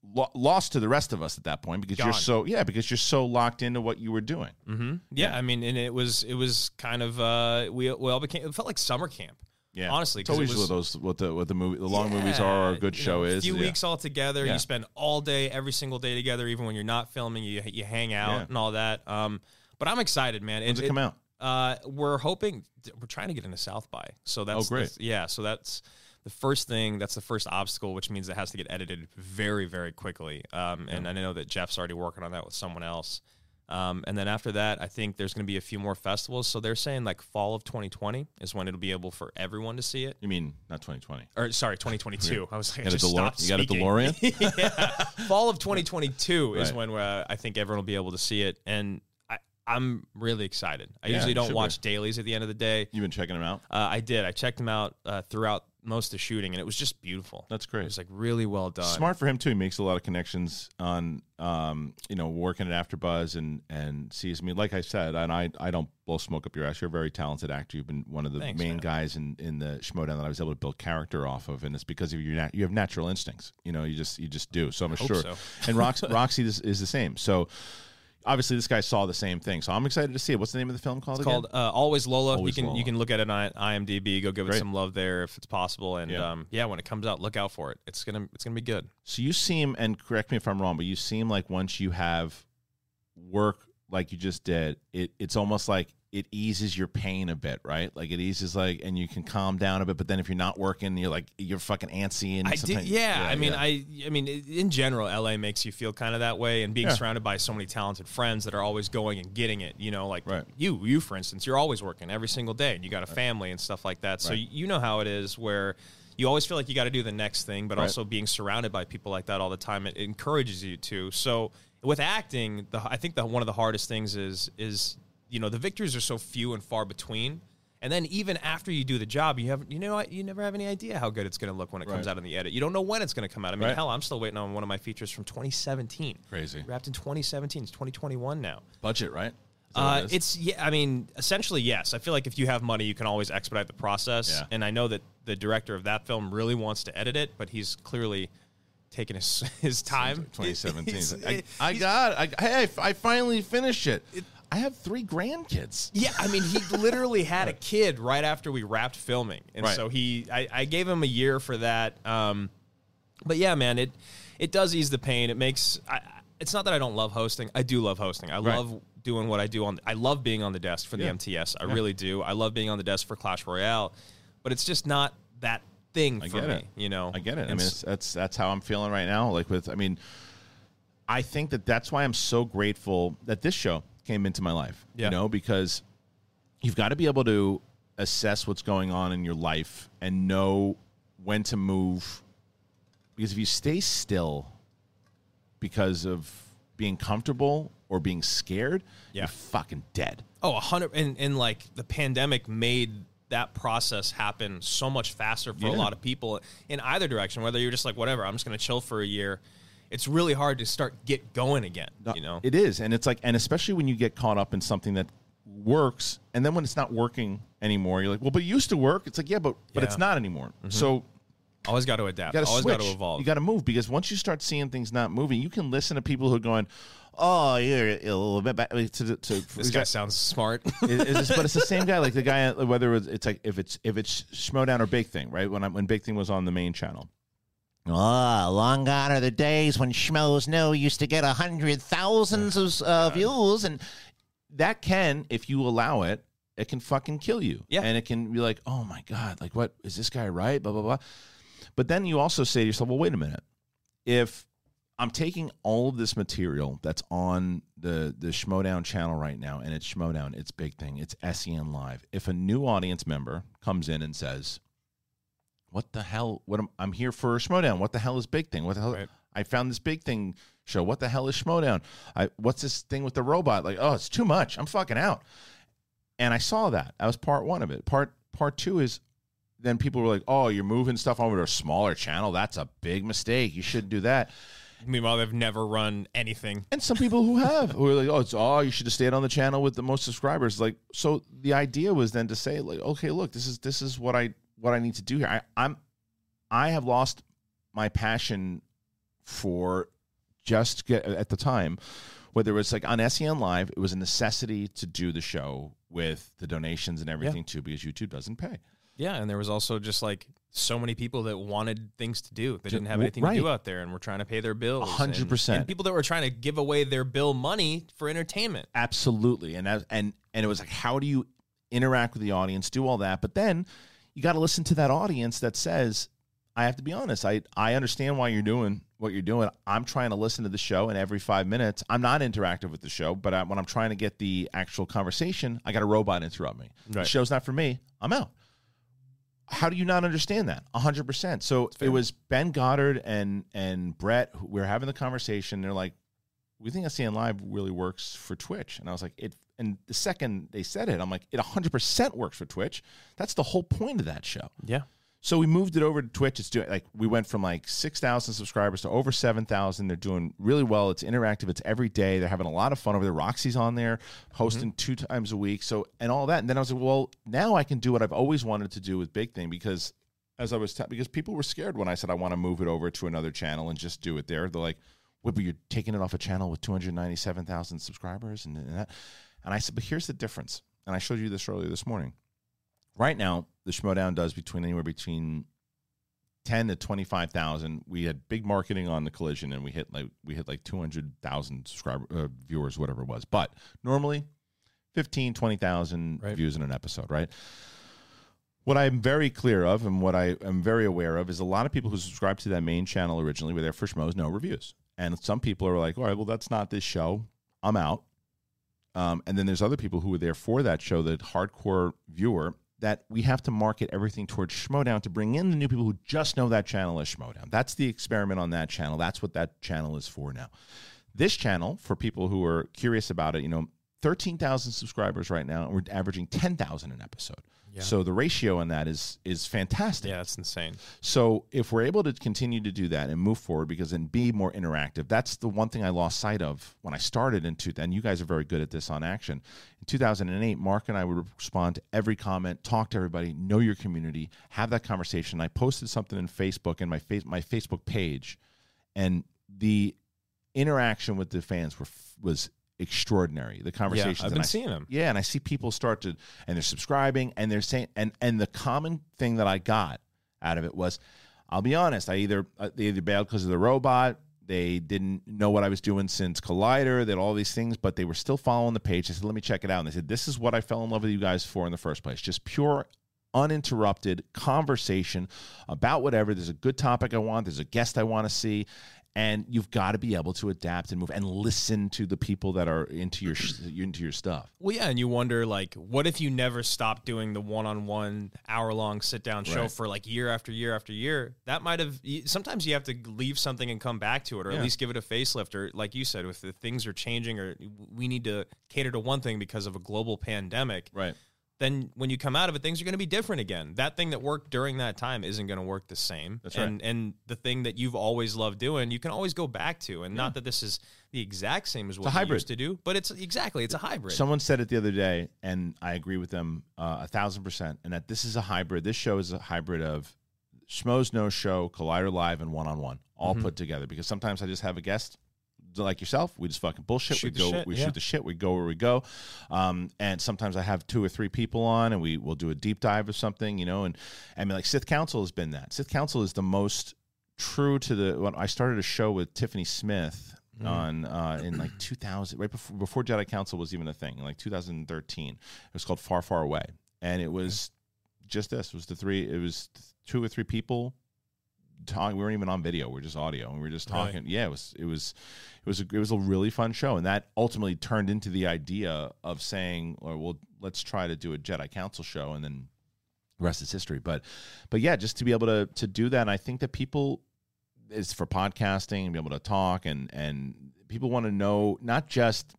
lo- lost to the rest of us at that point because you're so yeah because you're so locked into what you were doing mhm. yeah, I mean, and it was, it was kind of, uh, we, we all became, it felt like summer camp. yeah Honestly, it's 'cause it always was- what those what the what the movie the long movies are or a good show know, is A few yeah. weeks all together. Yeah. You spend all day, every single day together, even when you're not filming. You you hang out Yeah. and all that. Um, but I'm excited, man. When's it come out? Uh, we're hoping we're trying to get into South by. So that's Oh, great. that's- yeah. So that's the first thing. That's the first obstacle, which means it has to get edited very very quickly. Um, and I know that Jeff's already working on that with someone else. Um, and then after that, I think there's going to be a few more festivals. So they're saying like fall of 2020 is when it'll be able for everyone to see it you mean not 2020 or sorry, 2022. I was like, You got a just DeLore- you got a. DeLorean? yeah, fall of 2022 is when uh, I think everyone will be able to see it, and I, I'm really excited. I Yeah, usually don't watch dailies at the end of the day. you've been checking them out Uh, I did. I checked them out uh, throughout most of shooting, and it was just beautiful. That's It great. was like really well done. Smart for him too. He makes a lot of connections on, um, you know, working at AfterBuzz and and sees me. Like I said, and I I don't blow smoke up your ass. You're a very talented actor. You've been one of the Thanks, main man. guys in in the Schmoedown that I was able to build character off of, and it's because of your nat- you have natural instincts. You know, you just you just do. So I'm hope sure. so. and Rox- Roxy is, is the same. So. Obviously, this guy saw the same thing, so I'm excited to see it. What's the name of the film called? It's again? called uh, Always Lola. Always you can Lola. you can look at it on IMDb. Go give Great. it some love there if it's possible. And Yeah. Um, yeah, when it comes out, look out for it. It's gonna it's gonna be good. So you seem, and correct me if I'm wrong, but you seem like once you have work like you just did, it it's almost like it eases your pain a bit, right? Like it eases like, and you can calm down a bit. But then if you're not working, you're like you're fucking antsy and I did, sometimes- yeah, I mean, yeah. I, I mean, in general, LA makes you feel kind of that way, and being Yeah. surrounded by so many talented friends that are always going and getting it. You know, like Right. you, you for instance, you're always working every single day, and you got a family and stuff like that. So Right. you you know how it is where. You always feel like you got to do the next thing, but Right. also being surrounded by people like that all the time, it encourages you to. So with acting, the, I think the one of the hardest things is is you know the victories are so few and far between, and then even after you do the job, you have you know you never have any idea how good it's going to look when it comes out in the edit. You don't know when it's going to come out. I mean, Right. hell, I'm still waiting on one of my features from 2017. Crazy. Wrapped in 2017. It's 2021 now. budget, right? That Uh, it it's yeah. I mean, essentially, yes. I feel like if you have money, you can always expedite the process. Yeah. And I know that the director of that film really wants to edit it, but he's clearly taking his his time. 2017. He's- I, I got. I, hey, I finally finished it. I have three grandkids. Yeah, I mean, he literally had a kid right after we wrapped filming, and Right. so he, I, I gave him a year for that. Um, but yeah, man, it it does ease the pain. It makes. I, it's not that I don't love hosting. I do love hosting. I Right. love doing what I do on. I love being on the desk for the Yeah. MTS. I really do. I love being on the desk for Clash Royale, but it's just not that thing I for get me. it. You know, I get it. I mean, it's, that's that's how I'm feeling right now. Like with, I mean, I think that that's why I'm so grateful that this show came into my life. You know, because you've got to be able to assess what's going on in your life and know when to move. Because if you stay still because of being comfortable or being scared, Yeah. you're fucking dead. Oh, a hundred and, and like the pandemic made that process happen so much faster for Yeah. a lot of people in either direction. Whether you're just like whatever, I'm just going to chill for a year. It's really hard to start get going again. You know, it is and it's like and especially when you get caught up in something that works and then when it's not working anymore you're like well but it used to work it's like yeah but but it's not anymore mm-hmm. so always got to adapt. you got to always switch got to evolve. you got to move because once you start seeing things not moving you can listen to people who are going oh you're a little bit back to, to, to this guy sounds smart. it- it's just- but it's the same guy. Like the guy, whether it's, it's like if it's if it's Schmoedown or Big Thing, right? When I, when Big Thing was on the main channel, Ah, long gone are the days when Schmoes Know used to get a hundred thousands of uh, views, and that can, if you allow it, it can fucking kill you. Yeah. and it can be like, oh my god, like what is this guy right? Blah blah blah. But then you also say to yourself, well, wait a minute. If I'm taking all of this material that's on the the Schmoedown channel right now, and it's Schmoedown, it's Big Thing, it's SEN Live. If a new audience member comes in and says, "What the hell? What am, I'm here for Schmoedown? What the hell is Big Thing? What the hell? Right. I found this Big Thing show. What the hell is Schmoedown? I what's this thing with the robot? Like, oh, it's too much. I'm fucking out." And I saw that. That was part one of it. Part part two is then people were like, "Oh, you're moving stuff over to a smaller channel. That's a big mistake. You shouldn't do that." Meanwhile, they've never run anything. And some people who have who are like, "Oh, it's oh, you should have stayed on the channel with the most subscribers." Like, so the idea was then to say, like, "Okay, look, this is this is what I what I need to do here. I, I'm I have lost my passion for just get at the time." Whether it was like on SEN Live, it was a necessity to do the show with the donations and everything too, because YouTube doesn't pay. Yeah, and there was also just like so many people that wanted things to do. They didn't have anything to do out there, and were trying to pay their bills. Hundred and- percent. And people that were trying to give away their bill money for entertainment. Absolutely, and that, and and it was like, how do you interact with the audience, do all that, but then you got to listen to that audience that says, I have to be honest, I I understand why you're doing what you're doing. I'm trying to listen to the show, and every five minutes, I'm not interactive with the show, but I, when I'm trying to get the actual conversation, I got a robot interrupt me. The show's not for me. I'm out. How do you not understand that? hundred percent. So it was Ben Goddard and and Brett. We were having the conversation. They're like, we think SEN Live really works for Twitch. And I was like, it. And the second they said it, I'm like, it 100% works for Twitch. That's the whole point of that show. Yeah. So we moved it over to Twitch. It's doing like we went from like six thousand subscribers to over seven thousand. They're doing really well. It's interactive. It's every day. They're having a lot of fun over there. Roxy's on there, hosting mm-hmm. two times a week. So and all that. And then I was like, well, now I can do what I've always wanted to do with Big Thing because as I was t- because people were scared when I said I want to move it over to another channel and just do it there. They're like, "What? But you're taking it off a channel with two hundred ninety-seven thousand subscribers and, and that." And I said, "But here's the difference." And I showed you this earlier this morning. Right now, the Schmoedown does between anywhere between ten to twenty-five thousand. We had big marketing on the collision, and we hit like we hit like two hundred thousand subscriber uh, viewers, whatever it was. But normally, 15, 20,000 Right. views in an episode, right? What I'm very clear of and what I am very aware of is a lot of people who subscribe to that main channel originally were there for Schmoes, no reviews. And some people are like, all right, well, that's not this show. I'm out. Um, and then there's other people who were there for that show, the hardcore viewer, that we have to market everything towards Schmoedown to bring in the new people who just know that channel as Schmoedown. That's the experiment on that channel. That's what that channel is for now. This channel, for people who are curious about it, you know, 13,000 subscribers right now, and we're averaging 10,000 an episode. So the ratio on that is is fantastic. Yeah, it's insane. So if we're able to continue to do that and move forward, because and be more interactive, that's the one thing I lost sight of when I started in two. And you guys are very good at this on action. In 2008, Mark and I would respond to every comment, talk to everybody, know your community, have that conversation. I posted something in Facebook and my face my Facebook page, and the interaction with the fans were was extraordinary. The conversations I've been I- seeing them. yeah, and I see people start to and they're subscribing and they're saying and and the common thing that I got out of it was, I'll be honest, I either uh, they either bailed because of the robot, they didn't know what I was doing since Collider, that all these things, but they were still following the page. I said, let me check it out, and they said, this is what I fell in love with you guys for in the first place, just pure. Uninterrupted conversation about whatever. There's a good topic I want. There's a guest I want to see, and you've got to be able to adapt and move and listen to the people that are into your into your stuff. Well, yeah, and you wonder like, what if you never stopped doing the one-on-one hour-long sit-down show Right. for like year after year after year? That might have. Sometimes you have to leave something and come back to it, or Yeah. at least give it a facelift, or like you said, if the things are changing, or we need to cater to one thing because of a global pandemic. Right. Then when you come out of it, things are going to be different again. That thing that worked during that time isn't going to work the same. That's right. and, And the thing that you've always loved doing, you can always go back to. And not that this is the exact same as what a you hybrid. used to do, but it's exactly it's a hybrid. Someone said it the other day, and I agree with them uh, a thousand percent. And that this is a hybrid. This show is a hybrid of Schmoes Know Show, Collider Live, and One on One, all Mm-hmm. put together. Because sometimes I just have a guest like yourself. We just fucking bullshit. Shoot we go. shit, we yeah. shoot the shit. We go where we go. Um, and sometimes I have two or three people on, and we will do a deep dive of something. You know, and I mean, like Sith Council has been that. Sith Council is the most true to the. When I started a show with Tiffany Smith Mm-hmm. on uh, in like 2000, right before before Jedi Council was even a thing, like 2013. It was called Far Far Away, and it was just this. It was the three. It was two or three people talking. We weren't even on video. We are just audio, and we were just talking. Yeah, it was it was it was a, it was a really fun show, and that ultimately turned into the idea of saying, "Or well, let's try to do a Jedi Council show," and then the rest is history. But but yeah, just to be able to to do that, and I think that people is for podcasting and be able to talk and and people want to know not just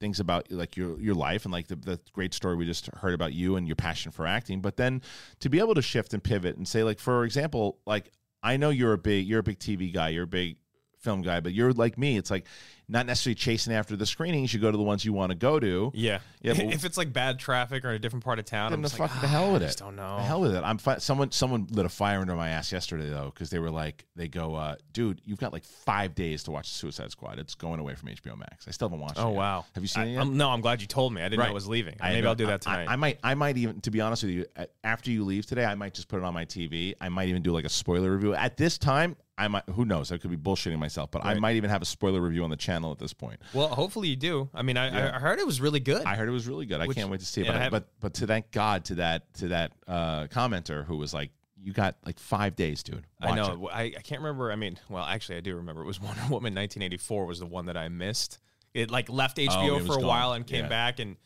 things about like your your life and like the, the great story we just heard about you and your passion for acting but then to be able to shift and pivot and say like for example like i know you're a big you're a big tv guy. You're a big film guy but you're like me it's like not necessarily chasing after the screenings you go to the ones you want to go to Yeah. Yeah, if it's like bad traffic or in a different part of town, I'm the just fuck like, the hell "Ah, with I it. just don't know. The hell with it. I'm fi- someone someone lit a fire under my ass yesterday though because they were like they go, uh, dude, you've got like five days to watch the Suicide Squad. It's going away from HBO Max. I still haven't watched. Oh it yet. wow. Have you seen I, it yet? I'm- no, I'm glad you told me. I didn't know Right. it was leaving. I Maybe know- I'll do that tonight. I, I might. I might even, to be honest with you, after you leave today, I might just put it on my TV. I might even do like a spoiler review. At this time, I might. Who knows? I could be bullshitting myself, but I might even have a spoiler review on the channel at this point. well, hopefully you do. I mean, I, Yeah. I heard it was really good. I heard it was really good. I can't wait to see it. But, I but but to thank God to that to that uh, commenter who was like, "You got like five days, dude." I know. it." I, I can't remember. I mean, well, actually, I do remember. It was Wonder Woman 1984 was the one that I missed. It like left HBO Oh, for a gone. while and came Yeah. back, and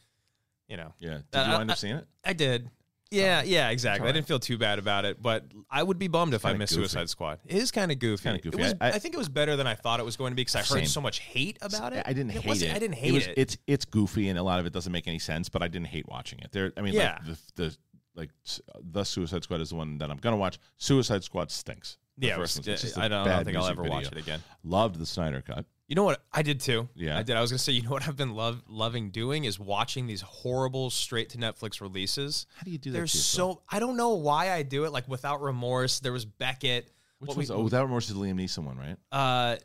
you know, Yeah. Did Uh, you I- wind up seeing it? I did. Yeah, yeah, exactly. I didn't feel too bad about it, but I would be bummed if I kinda missed goofy. Suicide Squad. It is kind of goofy. kinda goofy. It was, I- I, think it was better than I thought it was going to be because I Same. heard so much hate about it. I didn't hate wasn't- it. I didn't hate was, it. It's it's goofy and a lot of it doesn't make any sense. But I didn't hate watching it. There, I mean, Yeah. like the, the like s- the Suicide Squad is the one that I'm gonna watch. Suicide Squad stinks. The Yeah, it first was- one's- it's just a I don't, I don't bad think I'll music ever watch video. it again. Loved the Snyder cut. You know what I did too? Yeah. I did. I was gonna say, you know what I've been love loving doing is watching these horrible straight to Netflix releases. How do you do that? There's to so I don't know why I do it like without remorse. There was Beckett. Which one's we- oh without remorse is the Liam Neeson one, right? Uh,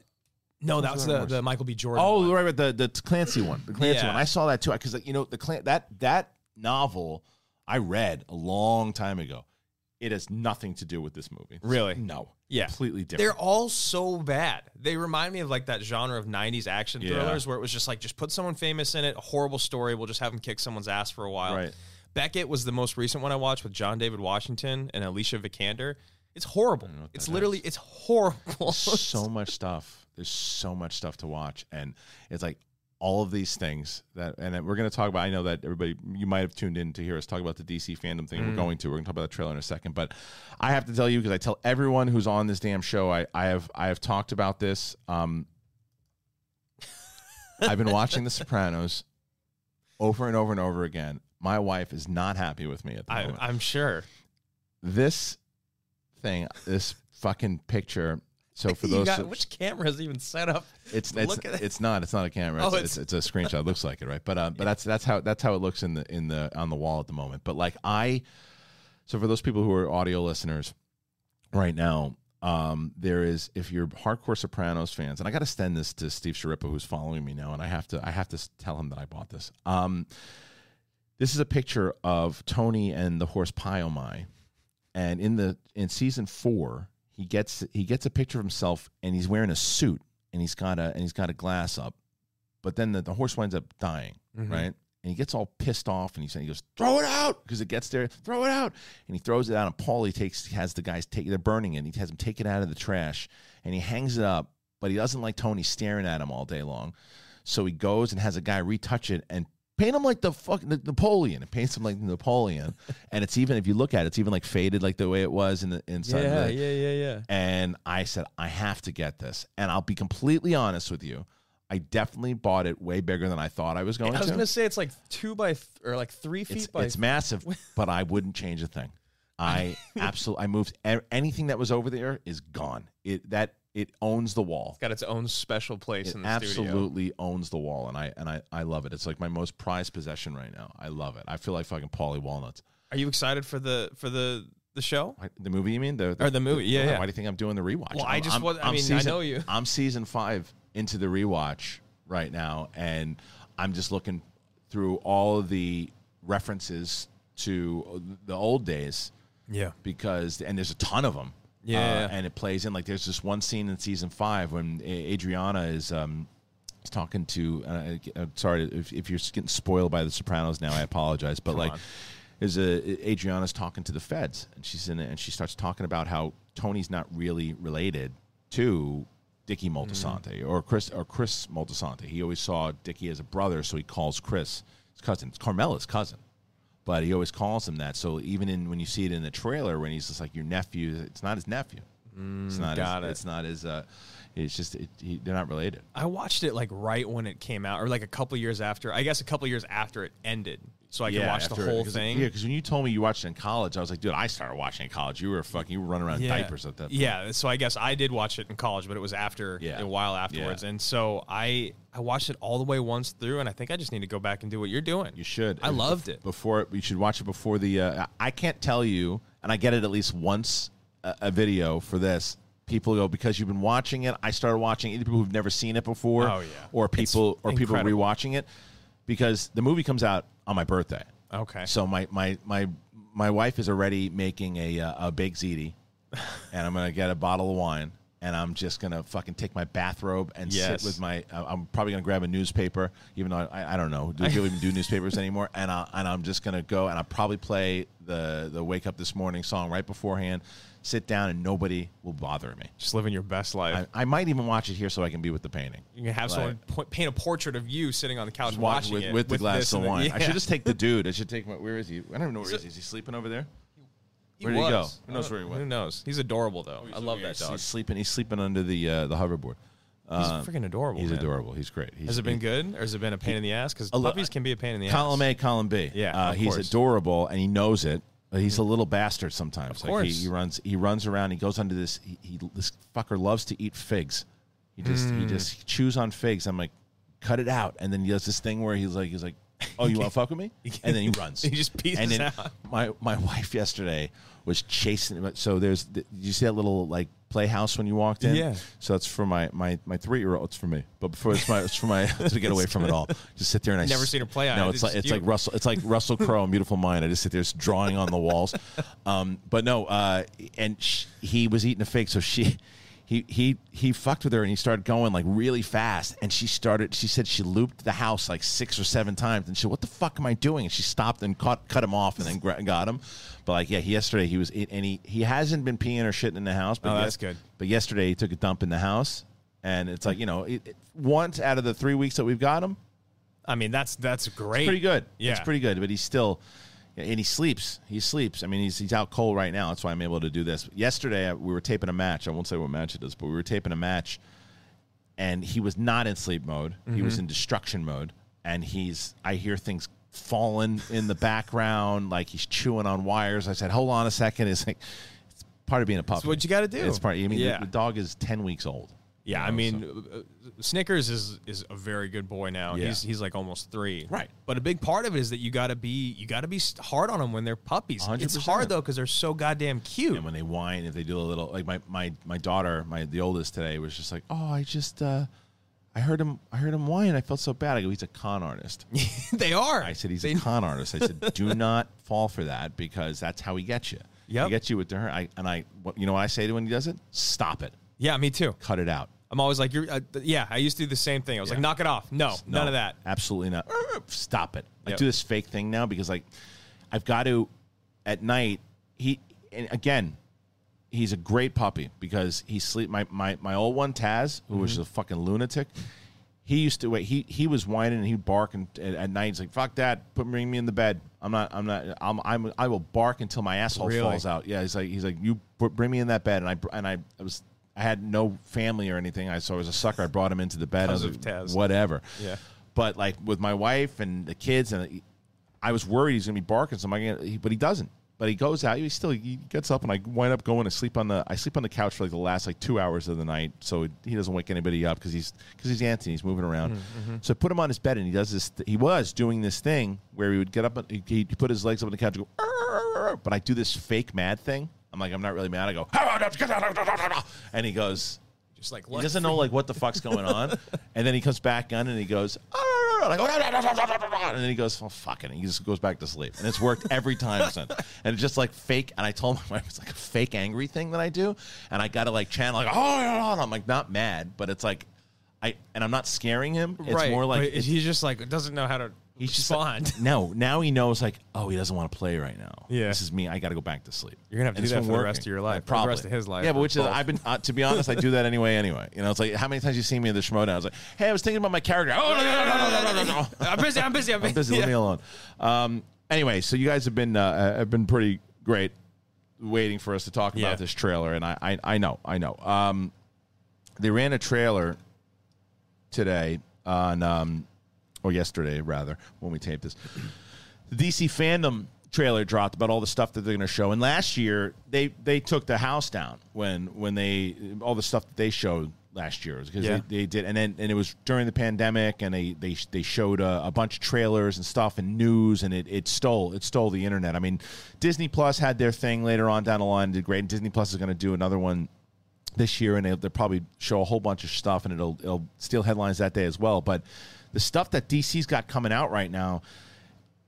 no, that was was the, the Michael B. Jordan. Oh, one. right, right, the the Clancy one, the Clancy Yeah. one. I saw that too because you know the Clan- that that novel I read a long time ago. It has nothing to do with this movie. Really? No. Yeah. Completely different. They're all so bad. They remind me of like that genre of 90s action Yeah. thrillers where it was just like, just put someone famous in it, a horrible story. We'll just have them kick someone's ass for a while. Right. Beckett was the most recent one I watched with John David Washington and Alicia Vikander. It's horrible. It's that literally, it's horrible. so much stuff. There's so much stuff to watch, and it's like all of these things that, and we're going to talk about. I know that everybody, you might have tuned in to hear us talk about the DC Fandome thing. We're going to. We're going to talk about the trailer in a second, but I have to tell you because I tell everyone who's on this damn show, I, I have, I have talked about this. Um, I've been watching The Sopranos over and over and over again. My wife is not happy with me at the I, moment I'm sure. this thing, this fucking picture. So for those, got, which camera is even set up? it's it's, look at it? it's not it's not a camera. It's, Oh, it's, it's a screenshot. It looks like it, right? But uh, but that's that's how that's how it looks in the in the on the wall at the moment. But like I, so for those people who are audio listeners, right now. Um, there is if you're hardcore Sopranos fans, and I got to send this to Steve Schirripa, who's following me now, and I have to I have to tell him that I bought this. Um, this is a picture of Tony and the horse Pie-O-My, and in the in season four, he gets he gets a picture of himself, and he's wearing a suit, and he's got a and he's got a glass up, but then the, the horse winds up dying, mm-hmm. right? And he gets all pissed off, and he says, "He goes, throw it out," because it gets there, throw it out, and he throws it out. And Paulie takes has the guys take they're burning it. And he has him take it out of the trash, and he hangs it up, but he doesn't like Tony staring at him all day long, so he goes and has a guy retouch it and paint him like the fuck Napoleon. It paints him like Napoleon, and it's even if you look at it, it's even like faded like the way it was in the inside. Yeah, the, yeah, yeah, yeah. and I said, I have to get this. And I'll be completely honest with you. I definitely bought it way bigger than I thought I was going I was to. gonna say it's like two by th- or like three feet it's, by. it's massive, but I wouldn't change a thing. I absolutely I moved anything that was over there is gone. It that it owns the wall. It's got its own special place It in the studio. absolutely owns the wall, and I and I, I love it. It's like my most prized possession right now. I love it. I feel like fucking Paulie Walnuts. Are you excited for the for the the show? The movie, you mean? The, Or the movie, yeah, Why, yeah. Why do you think I'm doing the rewatch? Well, I I'm- just I'm- was- I mean, I know you. I'm season five into the rewatch right now, and I'm just looking through all of the references to the old days Yeah. because, and there's a ton of them. Yeah. Uh, and it plays in like there's this one scene in season five when Adriana is um, is talking to. Uh, I'm sorry if, if you're getting spoiled by The Sopranos now. I apologize, but like, on. is a Adriana's talking to the feds, and she's in it, and she starts talking about how Tony's not really related to Dicky Moltisanti or Chris or Chris Moltisanti. He always saw Dicky as a brother, so he calls Chris his cousin. It's Carmela's cousin but he always calls him that. So even in when you see it in the trailer, when he's just like your nephew, it's not his nephew. it's not. Mm, got his, it. It's not his. Uh, it's just it, he, they're not related. I watched it like right when it came out, or like a couple years after. I guess a couple years after it ended, so I could watch the whole thing. Yeah, because when you told me you watched it in college, I was like, dude, I started watching in college. You were fucking. You were running around Yeah. diapers at that. point. Yeah, so I guess I did watch it in college, but it was after Yeah. a while afterwards, Yeah. and so I I watched it all the way once through, and I think I just need to go back and do what you're doing. You should. I loved it. Before you should watch it before the. Uh, I can't tell you, and I get it at least once a, a video for this. People go because you've been watching it. I started watching. Either people who've never seen it before, Oh, yeah. or people or people rewatching it because the movie comes out on my birthday. Okay. So my my my my wife is already making a uh, a big ziti, and I'm gonna get a bottle of wine, and I'm just gonna fucking take my bathrobe and Yes. sit with my. uh, I'm probably gonna grab a newspaper, even though I, I don't know. Do people even do newspapers anymore? And I and I'm just gonna go and I'll probably play the the wake up this morning song right beforehand. Sit down and nobody will bother me. Just living your best life. I, I might even watch it here so I can be with the painting. you can have Like- someone po- paint a portrait of you sitting on the couch watch watching with, it with the glass of and then- wine. I should just take the dude. I should take my. Where is he? I don't even know where he is. Is he sleeping over there? He Where did he go? Who knows where he went? Who knows? He's adorable though. I love that He's- dog. He's sleeping. He's sleeping under the uh, the hoverboard. He's Uh, freaking adorable. He's man. adorable. He's great. He's, Has it been he- good, or has it been a pain in the ass? Because A puppies can be a pain in the Column ass. Column A, column B. Yeah, uh, of he's course. adorable, and he knows it. He's a little bastard sometimes. Of Like he, course. he runs he runs around, he goes under this he, he this fucker loves to eat figs. He just Hmm. he just chews on figs. I'm like, cut it out. And then he does this thing where he's like he's like, Oh, you wanna fuck with me? And then he runs. He just pieces and then out. my my wife yesterday was chasing him. So there's you see that little like playhouse when you walked in? Yeah. So that's for my my my three year old. It's for me, but before it's my it's for my to get away from it all. Just sit there and I Never s- seen her play No, it's It's like just it's like. Russell. It's like Russell Crowe in Beautiful Mind. I just sit there just drawing on the walls. Um, but no, uh, and sh- he was eating a fig, so she. He, he he fucked with her and he started going like really fast and she started she said she looped the house like six or seven times and she said what the fuck am I doing and she stopped and caught cut him off and then gra- got him but like yeah yesterday he was and he he hasn't been peeing or shitting in the house but Oh, yes- that's good. but yesterday he took a dump in the house and it's like you know it, it- once out of the three weeks that we've got him I mean, that's that's great. pretty good. Yeah. It's pretty good, but he's still and he sleeps. He sleeps. I mean, he's he's out cold right now. That's why I'm able to do this. Yesterday we were taping a match. I won't say what match it is, but we were taping a match, and he was not in sleep mode. He was mm-hmm. in destruction mode, and he's. I hear things falling in the background, like he's chewing on wires. I said, "Hold on a second. It's like it's part of being a puppy. what you gotta do. It's part. I mean, Yeah. the, the dog is ten weeks old. Yeah, You I mean, so- uh, uh, Snickers is is a very good boy now. Yeah. He's he's like almost three. Right. But a big part of it is that you got to be you got to be hard on them when they're puppies. It's 100%. hard though because they're so goddamn cute. And when they whine, if they do a little, like my my my daughter, my the oldest today was just like, oh, I just, uh, I heard him, I heard him whine. I felt so bad. I go, he's a con artist. they are. I said he's They- a con artist. I said, do not fall for that because that's how he gets you. Yeah, He gets you with her. I and I, what, you know what I say to when he does it? Stop it. Yeah, me too. Cut it out. I'm always like, you're. Uh, th- yeah, I used to do the same thing. I was like, knock it off. No, No, none of that. Absolutely not. Stop it. I Yep. do this fake thing now because like I've got to at night. He and again, he's a great puppy because he sleep. My my my old one Taz, who was Mm-hmm. a fucking lunatic. He used to wait. He he was whining and he'd bark and at, at night he's like, "Fuck that! Put bring me in the bed. I'm not. I'm not. I'm. I'm. I will bark until my asshole Really? falls out. Yeah. He's like. He's like, you put, bring me in that bed. And I and I, I was. I had no family or anything. I so I was a sucker. I brought him into the bed. I was of like, Taz. whatever. Yeah. But like with my wife and the kids, and I was worried he's gonna be barking. So I'm like, but he doesn't. But he goes out. He still he gets up, and I wind up going to sleep on the. I sleep on the couch for like the last like two hours of the night, so he doesn't wake anybody up because he's because he's Anthony. He's moving around. Mm-hmm, mm-hmm. So I put him on his bed, and he does this. He was doing this thing where he would get up, and he, he put his legs up on the couch, and go. But I do this fake mad thing. I'm like, I'm not really mad. I go, and he goes, Just like he doesn't know like what the fuck's going on, and then he comes back on and he goes, and I go, and then he goes, "Oh fuck it," and he just goes back to sleep, and it's worked every time since. And it's just like fake. And I told my wife it's like a fake angry thing that I do, and I got to like channel like, "Oh," and I'm like not mad, but it's like, I and I'm not scaring him. It's right. more like he's just like doesn't know how to he's just respond. No, now he knows like, oh, he doesn't want to play right now. Yeah, this is me. I got to go back to sleep. You're gonna have to and do that for working. the rest of your life, like, probably the rest of his life. Yeah, but which both. is I've been uh, to be honest, I do that anyway. Anyway, you know, it's like how many times you see me in the Schmoedown? I was like, hey, I was thinking about my character. Oh no no no no no no no! I'm busy. I'm busy. I'm busy. I'm busy. Yeah. Leave me alone. Um, anyway, so you guys have been uh, uh, have been pretty great waiting for us to talk yeah. about this trailer, and I I, I know I know. Um, they ran a trailer today on um, or yesterday rather when we taped this. The DC Fandome trailer dropped about all the stuff that they're going to show. And last year they they took the house down when when they all the stuff that they showed last year because Yeah. they, they did and then and it was during the pandemic and they they they showed a, a bunch of trailers and stuff and news and it, it stole it stole the internet. I mean, Disney Plus had their thing later on down the line did great. And Disney Plus is going to do another one this year, and they'll, they'll probably show a whole bunch of stuff, and it'll it'll steal headlines that day as well. But the stuff that DC's got coming out right now,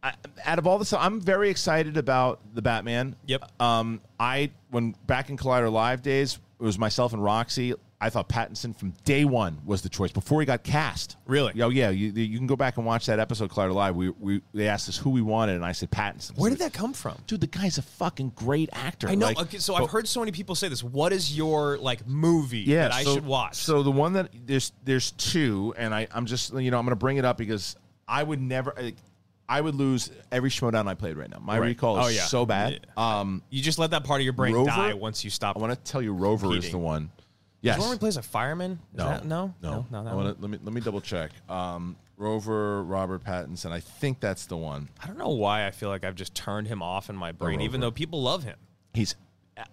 I, out of all the stuff, I'm very excited about the Batman. Yep. Um, I when back in Collider Live days, it was myself and Roxy. I thought Pattinson from day one was the choice before he got cast. Really? Oh yeah. You, you can go back and watch that episode Collider Live. We, we they asked us who we wanted, and I said Pattinson. Where did that come from? Dude, the guy's a fucking great actor. I know. Like, okay, so but- I've heard so many people say this. What is your like movie that I so- should watch? So the one that there's there's two, and I I'm just you know I'm going to bring it up because I would never. like, I would lose every showdown I played right now. My Right. recall is Oh, yeah. so bad. Um, you just let that part of your brain Rover? die once you stop. I want to tell you, Rover is the one. Yes. Is the one where he plays a fireman? Is No, that- no, no, no, that I wanna, let me let me double check. Um, Rover, Robert Pattinson. I think that's the one. I don't know why I feel like I've just turned him off in my brain, even though people love him. He's.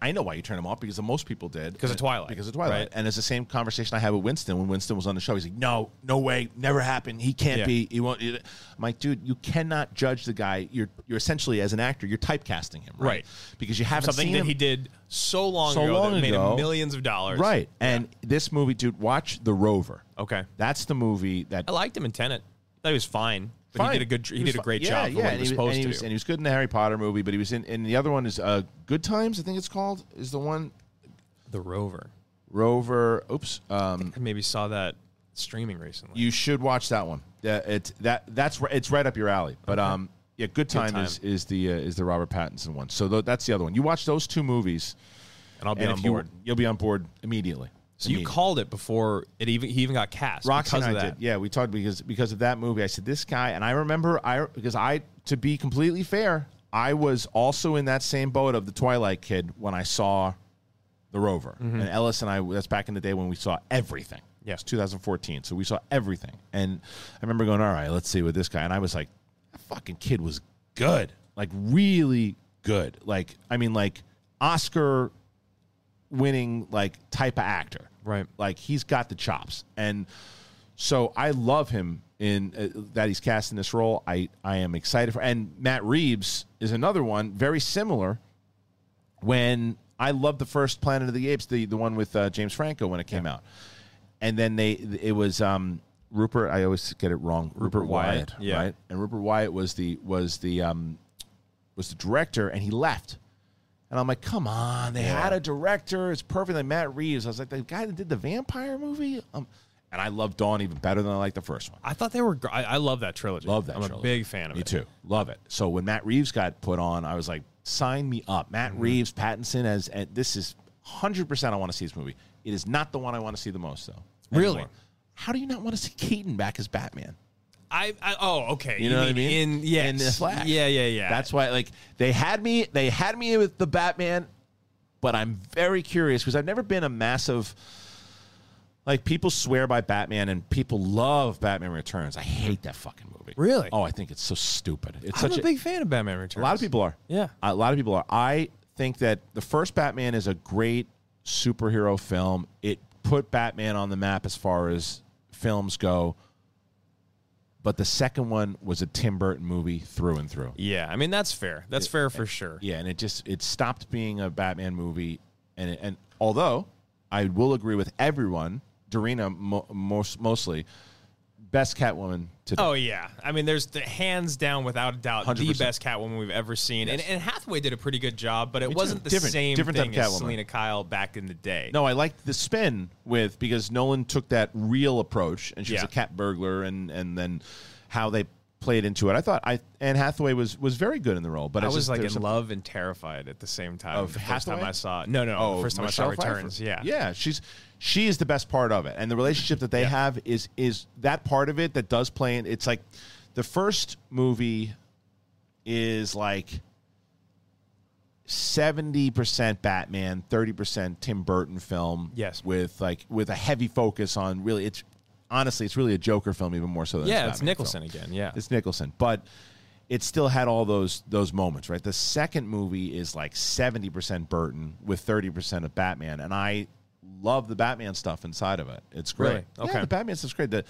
I know why you turn him off because the most people did Because of Twilight, Because of Twilight, right? and it's the same conversation I had with Winston when Winston was on the show. He's like, "No, no way, never happened. He can't Yeah. be. He won't." I'm like, "Dude, you cannot judge the guy. You're you're essentially as an actor, you're typecasting him, right? Right. Because you haven't Something seen that him he did so long So ago long that made ago. him millions of dollars. right. And this movie, dude, watch The Rover. Okay. That's the movie that I liked him in Tenet. Thought he was fine, but Fine. he did a good. He, was did a great yeah, job yeah, and he was supposed and he to. and he was good in the Harry Potter movie, but he was in. And the other one is uh, Good Times. I think it's called. Is the one the Rover. Rover? Oops. Um, I maybe saw that streaming recently. you should watch that one. Yeah, it's that that's it's right up your alley. But um, yeah, Good Time, Time. is is the uh, is the Robert Pattinson one. So th- that's the other one. You watch those two movies, and I'll be and on board. you you'll be on board immediately. So you Immediately. called it before it even he even got cast Roxy because and of I that. did. Yeah, we talked because because of that movie. I said this guy, and I remember I because I to be completely fair, I was also in that same boat of the Twilight Kid when I saw the Rover. Mm-hmm. And Ellis and I that's back in the day when we saw everything. Yes, 2014, so we saw everything. And I remember going, "All right, let's see with this guy." And I was like, "That fucking kid was good, like really good. Like I mean, like Oscar winning like type of actor. Right. Like he's got the chops. And so I love him in uh, that he's cast in this role. I I am excited for and Matt Reeves is another one very similar when I loved the first Planet of the Apes, the the one with uh, James Franco when it came out. And then they it was um Rupert I always get it wrong. Rupert, Wyatt, Wyatt, yeah. right? And Rupert Wyatt was the was the um was the director and he left. And I'm like, come on, they had a director. It's perfect. Like Matt Reeves. I was like, the guy that did the vampire movie. Um, and I love Dawn even better than I like the first one. I thought they were. I, I love that trilogy. Love that. I'm trilogy. a big fan of Me it. Me too. Love it. So when Matt Reeves got put on, I was like, sign me up. Matt Mm-hmm. Reeves, Pattinson as and this is 100. percent I want to see this movie. It is not the one I want to see the most though. Really? How do you not want to see Keaton back as Batman? I, I oh okay. You know what I mean? In yes. In the Flash. Yeah, yeah, yeah. That's why, like, they had me. They had me with the Batman, but I'm very curious because I've never been a massive. Like people swear by Batman and people love Batman Returns. I hate that fucking movie. Really? Oh, I think it's so stupid. It's I'm such a big fan of Batman Returns. a lot of people are. Yeah. A lot of people are. I think that the first Batman is a great superhero film. It put Batman on the map as far as films go. But the second one was a Tim Burton movie through and through. Yeah, I mean that's fair. That's fair for sure. Yeah, and it just it stopped being a Batman movie, and it, and although I will agree with everyone, Dorina mo- most mostly best Catwoman to Oh yeah, I mean, there's the hands down, without a doubt, the 100%. best Catwoman we've ever seen, and, and Hathaway did a pretty good job, but it Me wasn't the Different- same different thing as Catwoman. Selina Kyle back in the day. No, I liked the spin with because Nolan took that real approach, and she was Yeah. a cat burglar, and and then how they played into it. I thought I Anne Hathaway was was very good in the role, but I was just- like in some- love and terrified at the same time. Of the first time I saw, it. no, no, Oh, the first time I saw Michelle Pfeiffer. Returns. Yeah, yeah, she's she is the best part of it, and the relationship that they Yeah. have is is that part of it that does play in. It's like the first movie is like seventy percent Batman, thirty percent Tim Burton film. Yes. with like with a heavy focus on really it's honestly it's really a Joker film even more so than yeah, a it's Nicholson film. again. Yeah, It's Nicholson, but it still had all those those moments, right? The second movie is like seventy percent Burton with thirty percent of Batman, and I love the Batman stuff inside of it. It's great. Really? Yeah, Okay. the Batman stuff's great. The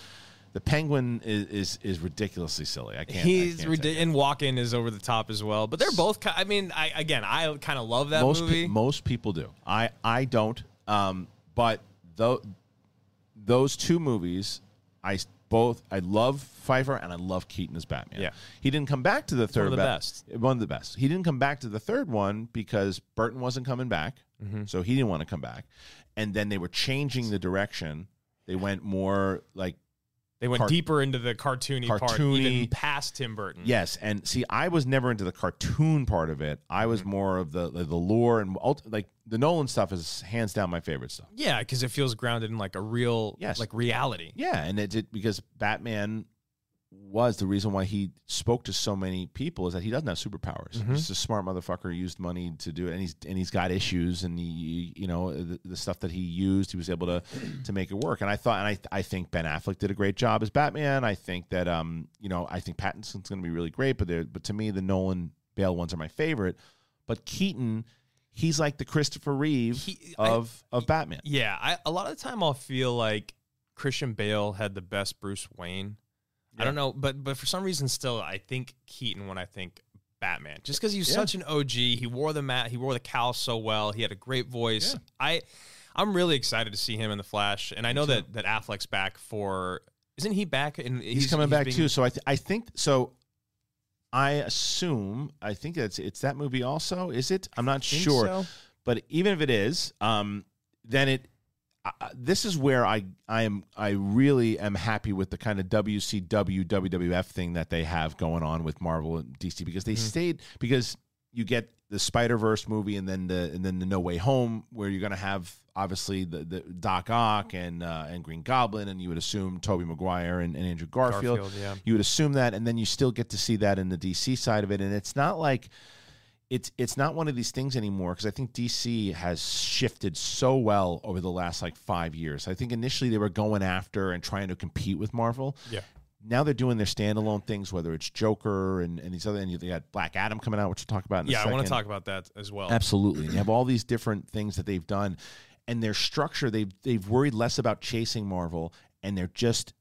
the Penguin is is, is ridiculously silly. I can't. I he's can't ridiculous. take it. and Walken is over the top as well. But they're both. I mean, I again, I kind of love that most movie. pe- most people do. I I don't. Um, but though those two movies, I both I love Pfeiffer and I love Keaton as Batman. Yeah. he didn't come back to the third. one of the best. One of the best. He didn't come back to the third one because Burton wasn't coming back, Mm-hmm. so he didn't want to come back. And then they were changing the direction. They went more like they went Cart- deeper into the cartoony, part, Cartoony. even past Tim Burton. Yes, and see, I was never into the cartoon part of it. I Mm-hmm. was more of the the, the lore and ult- like the Nolan stuff is hands down my favorite stuff. yeah, because it feels grounded in like a real, Yes. like reality. Yeah, and it did because Batman was the reason why he spoke to so many people is that he doesn't have superpowers. Mm-hmm. He's a smart motherfucker. He used money to do it, and he's and he's got issues, and he you know the, the stuff that he used, he was able to to make it work. And I thought, and I I think Ben Affleck did a great job as Batman. I think that um you know I think Pattinson's going to be really great, but there but to me the Nolan Bale ones are my favorite. But Keaton, he's like the Christopher Reeve He- I- of of Batman. Yeah, I, a lot of the time I'll feel like Christian Bale had the best Bruce Wayne. I don't know, but but for some reason, still, I think Keaton when I think Batman, just because he's Yeah. such an OG. He wore the mat, he wore the cowl so well. He had a great voice. I I'm really excited to see him in the Flash, and I know that that Affleck's back for. Isn't he back? And he's, coming back being- too. So I th- I think so. I assume I think it's it's that movie also. Is it? I'm not sure. so. But even if it is, um, then it. This is where I I am I really am happy with the kind of WCW WWF thing that they have going on with Marvel and DC because they stayed because you get the Spider Verse movie and then the and then the No Way Home where you're going to have obviously the, the Doc Ock and uh, and Green Goblin and you would assume Tobey Maguire and, and Andrew Garfield. Garfield, yeah. You would assume that, and then you still get to see that in the DC side of it, and it's not like it's it's not one of these things anymore because I think DC has shifted so well over the last like five years. I think initially they were going after and trying to compete with Marvel. Yeah. Now they're doing their standalone things, whether it's Joker and, and these other, and you got Black Adam coming out, which we'll talk about. In Yeah, I want to talk about that as well. Absolutely. And you have all these different things that they've done and their structure they've they've worried less about chasing Marvel and they're just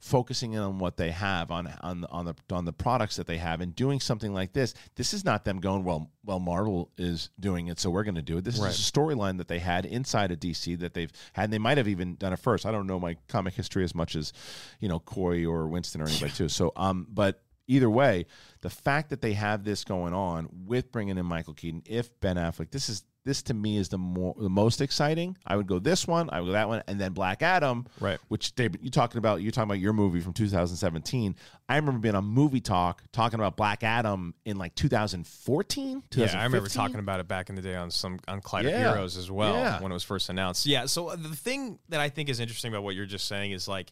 focusing in on what they have on on on the on the products that they have and doing something like this. This is not them going well well Marvel is doing it so we're going to do it. This Right. is a storyline that they had inside of DC that they've had and they might have even done it first. I don't know my comic history as much as you know Coy or Winston or anybody too. So um but either way, the fact that they have this going on with bringing in Michael Keaton, if Ben Affleck, this is this to me is the more the most exciting. I would go this one, I would go that one, and then Black Adam, Right. Which David, you talking about? You're talking about your movie from 2017. I remember being on Movie Talk talking about Black Adam in like 2014. Yeah, I remember talking about it back in the day on some on Collider Yeah. Heroes as well Yeah. when it was first announced. Yeah, so uh, the thing that I think is interesting about what you're just saying is like,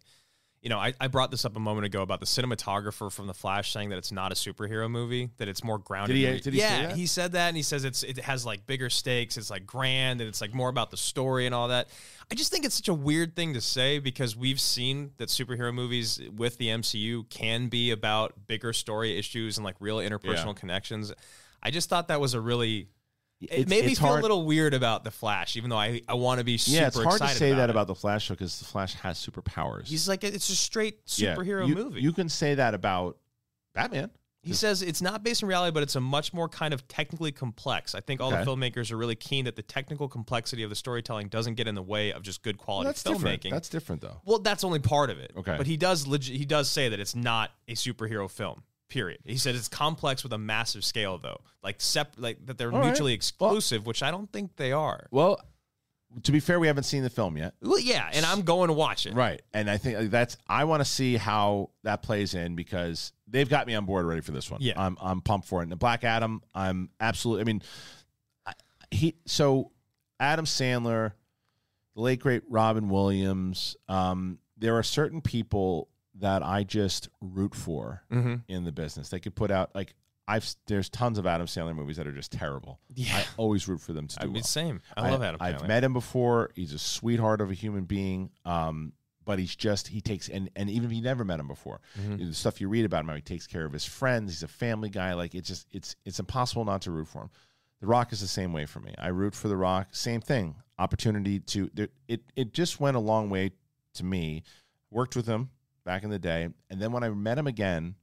you know, I, I brought this up a moment ago about the cinematographer from The Flash saying that it's not a superhero movie, that it's more grounded. Did he- did he yeah, he said that, and he says it's it has like bigger stakes, it's like grand, and it's like more about the story and all that. I just think it's such a weird thing to say because we've seen that superhero movies with the MCU can be about bigger story issues and like real interpersonal Yeah. connections. I just thought that was a really it It's- made me feel hard- a little weird about the Flash, even though I, I want to be super Yeah, it's hard to say that it. about the Flash because the Flash has superpowers. He's like it's a straight Yeah, superhero you- movie. You can say that about Batman. he says it's not based in reality, but it's a much more kind of technically complex. I think all Okay. the filmmakers are really keen that the technical complexity of the storytelling doesn't get in the way of just good Well, quality that's filmmaking. different. That's different though. well, that's only part of it. Okay. but he does legit, he does say that it's not a superhero film. Period. He said it's complex with a massive scale, though, like sep- like that they're All right. mutually Well- exclusive, which I don't think they are. Well, to be fair, we haven't seen the film yet. Well, yeah, and I'm going to watch it. Right. And I think that's I want to see how that plays in because they've got me on board already for this one. Yeah. I'm I'm pumped for it. And the Black Adam, I'm absolutely I mean he so Adam Sandler, the late great Robin Williams, um, there are certain people that I just root for Mm-hmm. in the business. They could put out like I've there's tons of Adam Sandler movies that are just terrible. Yeah. I always root for them to do I mean, well. same. I, love Adam. I've Sandler. met him before. He's a sweetheart of a human being. Um, but he's just he takes and and even if you never met him before, Mm-hmm. the stuff you read about him, how he takes care of his friends. He's a family guy. Like it's just it's it's impossible not to root for him. The Rock is the same way for me. I root for The Rock. Same thing. Opportunity to it it just went a long way to me. Worked with him back in the day, and then when I met him again,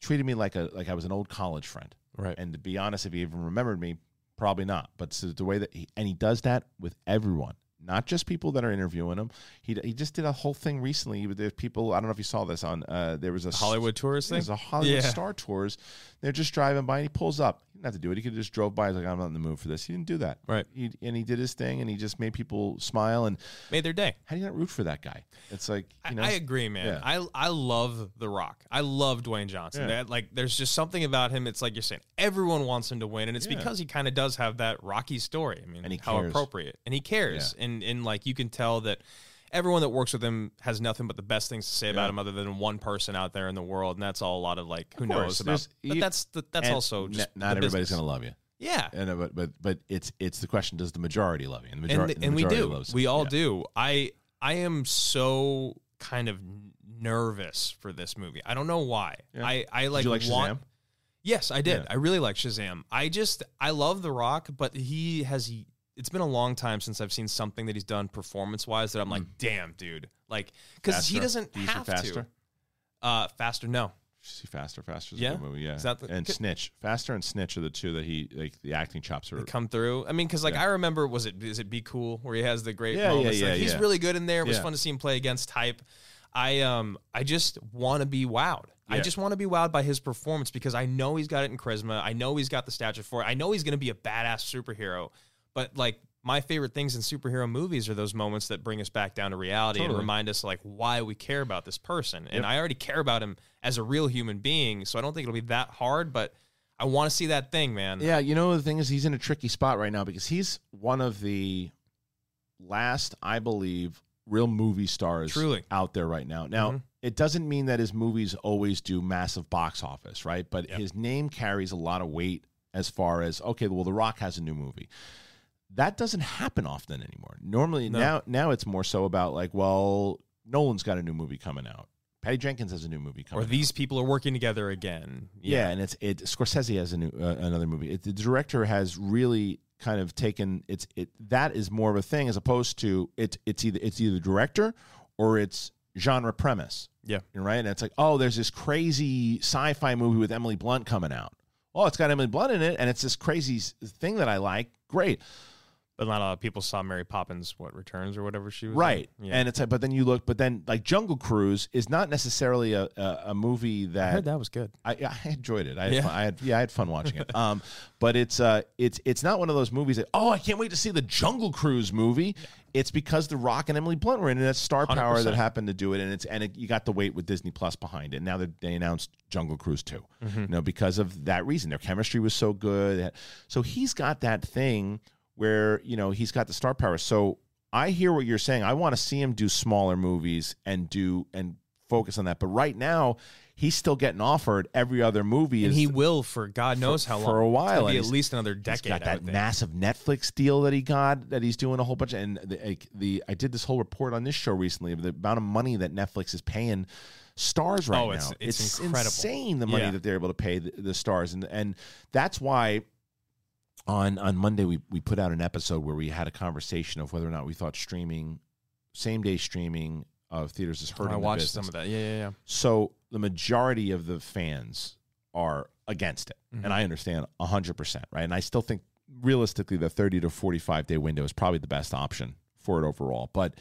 treated me like a like I was an old college friend. Right. And to be honest, if he even remembered me, probably not. But so the way that he, and he does that with everyone, not just people that are interviewing him. He he just did a whole thing recently. with There's people. I don't know if you saw this on. Uh, there was a Hollywood tourist thing. There's a Hollywood Yeah. Star Tours. They're just driving by and he pulls up. He didn't have to do it. He could have just drove by. He's like, I'm not in the mood for this. He didn't do that. Right. He, and he did his thing and he just made people smile. And Made their day. how do you not root for that guy? It's like you know. I, I agree, man. Yeah. I I love The Rock. I love Dwayne Johnson. Yeah. That, like, there's just something about him. It's like you're saying, everyone wants him to win, and it's Yeah. because he kind of does have that Rocky story. I mean, And he how cares. appropriate, and he cares, and and like you can tell that. Everyone that works with him has nothing but the best things to say about him, other than one person out there in the world, and that's all a lot of like who Of knows about. you- that's the, that's also just n- not the everybody's going to love you. Yeah, And uh, but but but it's it's the question: Does the majority love you? And the, and, majority, th- the and we do. We all Yeah. do. I I am so kind of nervous for this movie. I don't know why. Yeah. I I like, Did you like want. Shazam? Yes, I did. Yeah. I really like Shazam. I just I love The Rock, but he has. It's been a long time since I've seen something that he's done performance wise that I'm like, damn, dude, like because he. Doesn't Do have faster? to. Uh, faster, no. See, faster, faster is Yeah? a good movie. Yeah, the- and could- Snitch, faster and Snitch are the two that he like. The acting chops are. They come through. I mean, because like Yeah. I remember, was it is it Be Cool where he has the great Yeah, yeah, moments? Like, yeah, he's really good in there. It was Yeah. fun to see him play against type. I um I just want to be wowed. I just want to be wowed by his performance because I know he's got it in charisma. I know he's got the stature for it. I know he's going to be a badass superhero. But like my favorite things in superhero movies are those moments that bring us back down to reality Totally. and remind us like why we care about this person. Yep. And I already care about him as a real human being, so I don't think it'll be that hard. But I want to see that thing, man. Yeah, you know the thing is he's in a tricky spot right now because he's one of the last, I believe, real movie stars Truly. out there right now. Now, Mhm. it doesn't mean that his movies always do massive box office, right? But Yep. his name carries a lot of weight as far as okay, well, The Rock has a new movie. That doesn't happen often anymore. Normally, No. now now it's more so about like, well, Nolan's got a new movie coming out. Patty Jenkins has a new movie coming out. or out. these people are working together again. Yeah, and it's it. Scorsese has a new uh, another movie. It, the director has really kind of taken it's it. That is more of a thing as opposed to it's it's either it's either director or it's genre premise. Yeah. right. And it's like oh, there's this crazy sci-fi movie with Emily Blunt coming out. Oh, it's got Emily Blunt in it, and it's this crazy thing that I like. Great, But not a lot of people saw Mary Poppins, what returns or whatever she was. right? Yeah. And it's like, but then you look, but then like Jungle Cruise is not necessarily a a, a movie I that heard that was good. I, I enjoyed it. I had, Yeah. fun. I had yeah, I had fun watching it. Um, but it's uh, it's it's not one of those movies that oh, I can't wait to see the Jungle Cruise movie. It's because The Rock and Emily Blunt were in it. That's star power that 100%. happened to do it, and it's and it, you got the weight with Disney Plus behind it. Now that they announced Jungle Cruise 2 you know, because of that reason, their chemistry was so good. So he's got that thing where you know he's got the star power. So I hear what you're saying. I want to see him do smaller movies and do and focus on that. But right now, he's still getting offered every other movie. And is he will for God knows how long. for a while, be at least another He's decade. got that massive Netflix deal that he got that he's doing a whole bunch of, and the, like, the I did this whole report on this show recently of the amount of money that Netflix is paying stars right Oh, now. it's- it's incredible. insane the money Yeah. that they're able to pay the, the stars, and and that's why on on Monday we we put out an episode where we had a conversation of whether or not we thought streaming, same day streaming of theaters is hurting. I the watched business. some of that. Yeah, yeah, yeah. So the majority of the fans are against it, Mhm. and I understand hundred percent, right? And I still think realistically the thirty to forty-five day window is probably the best option for it overall. But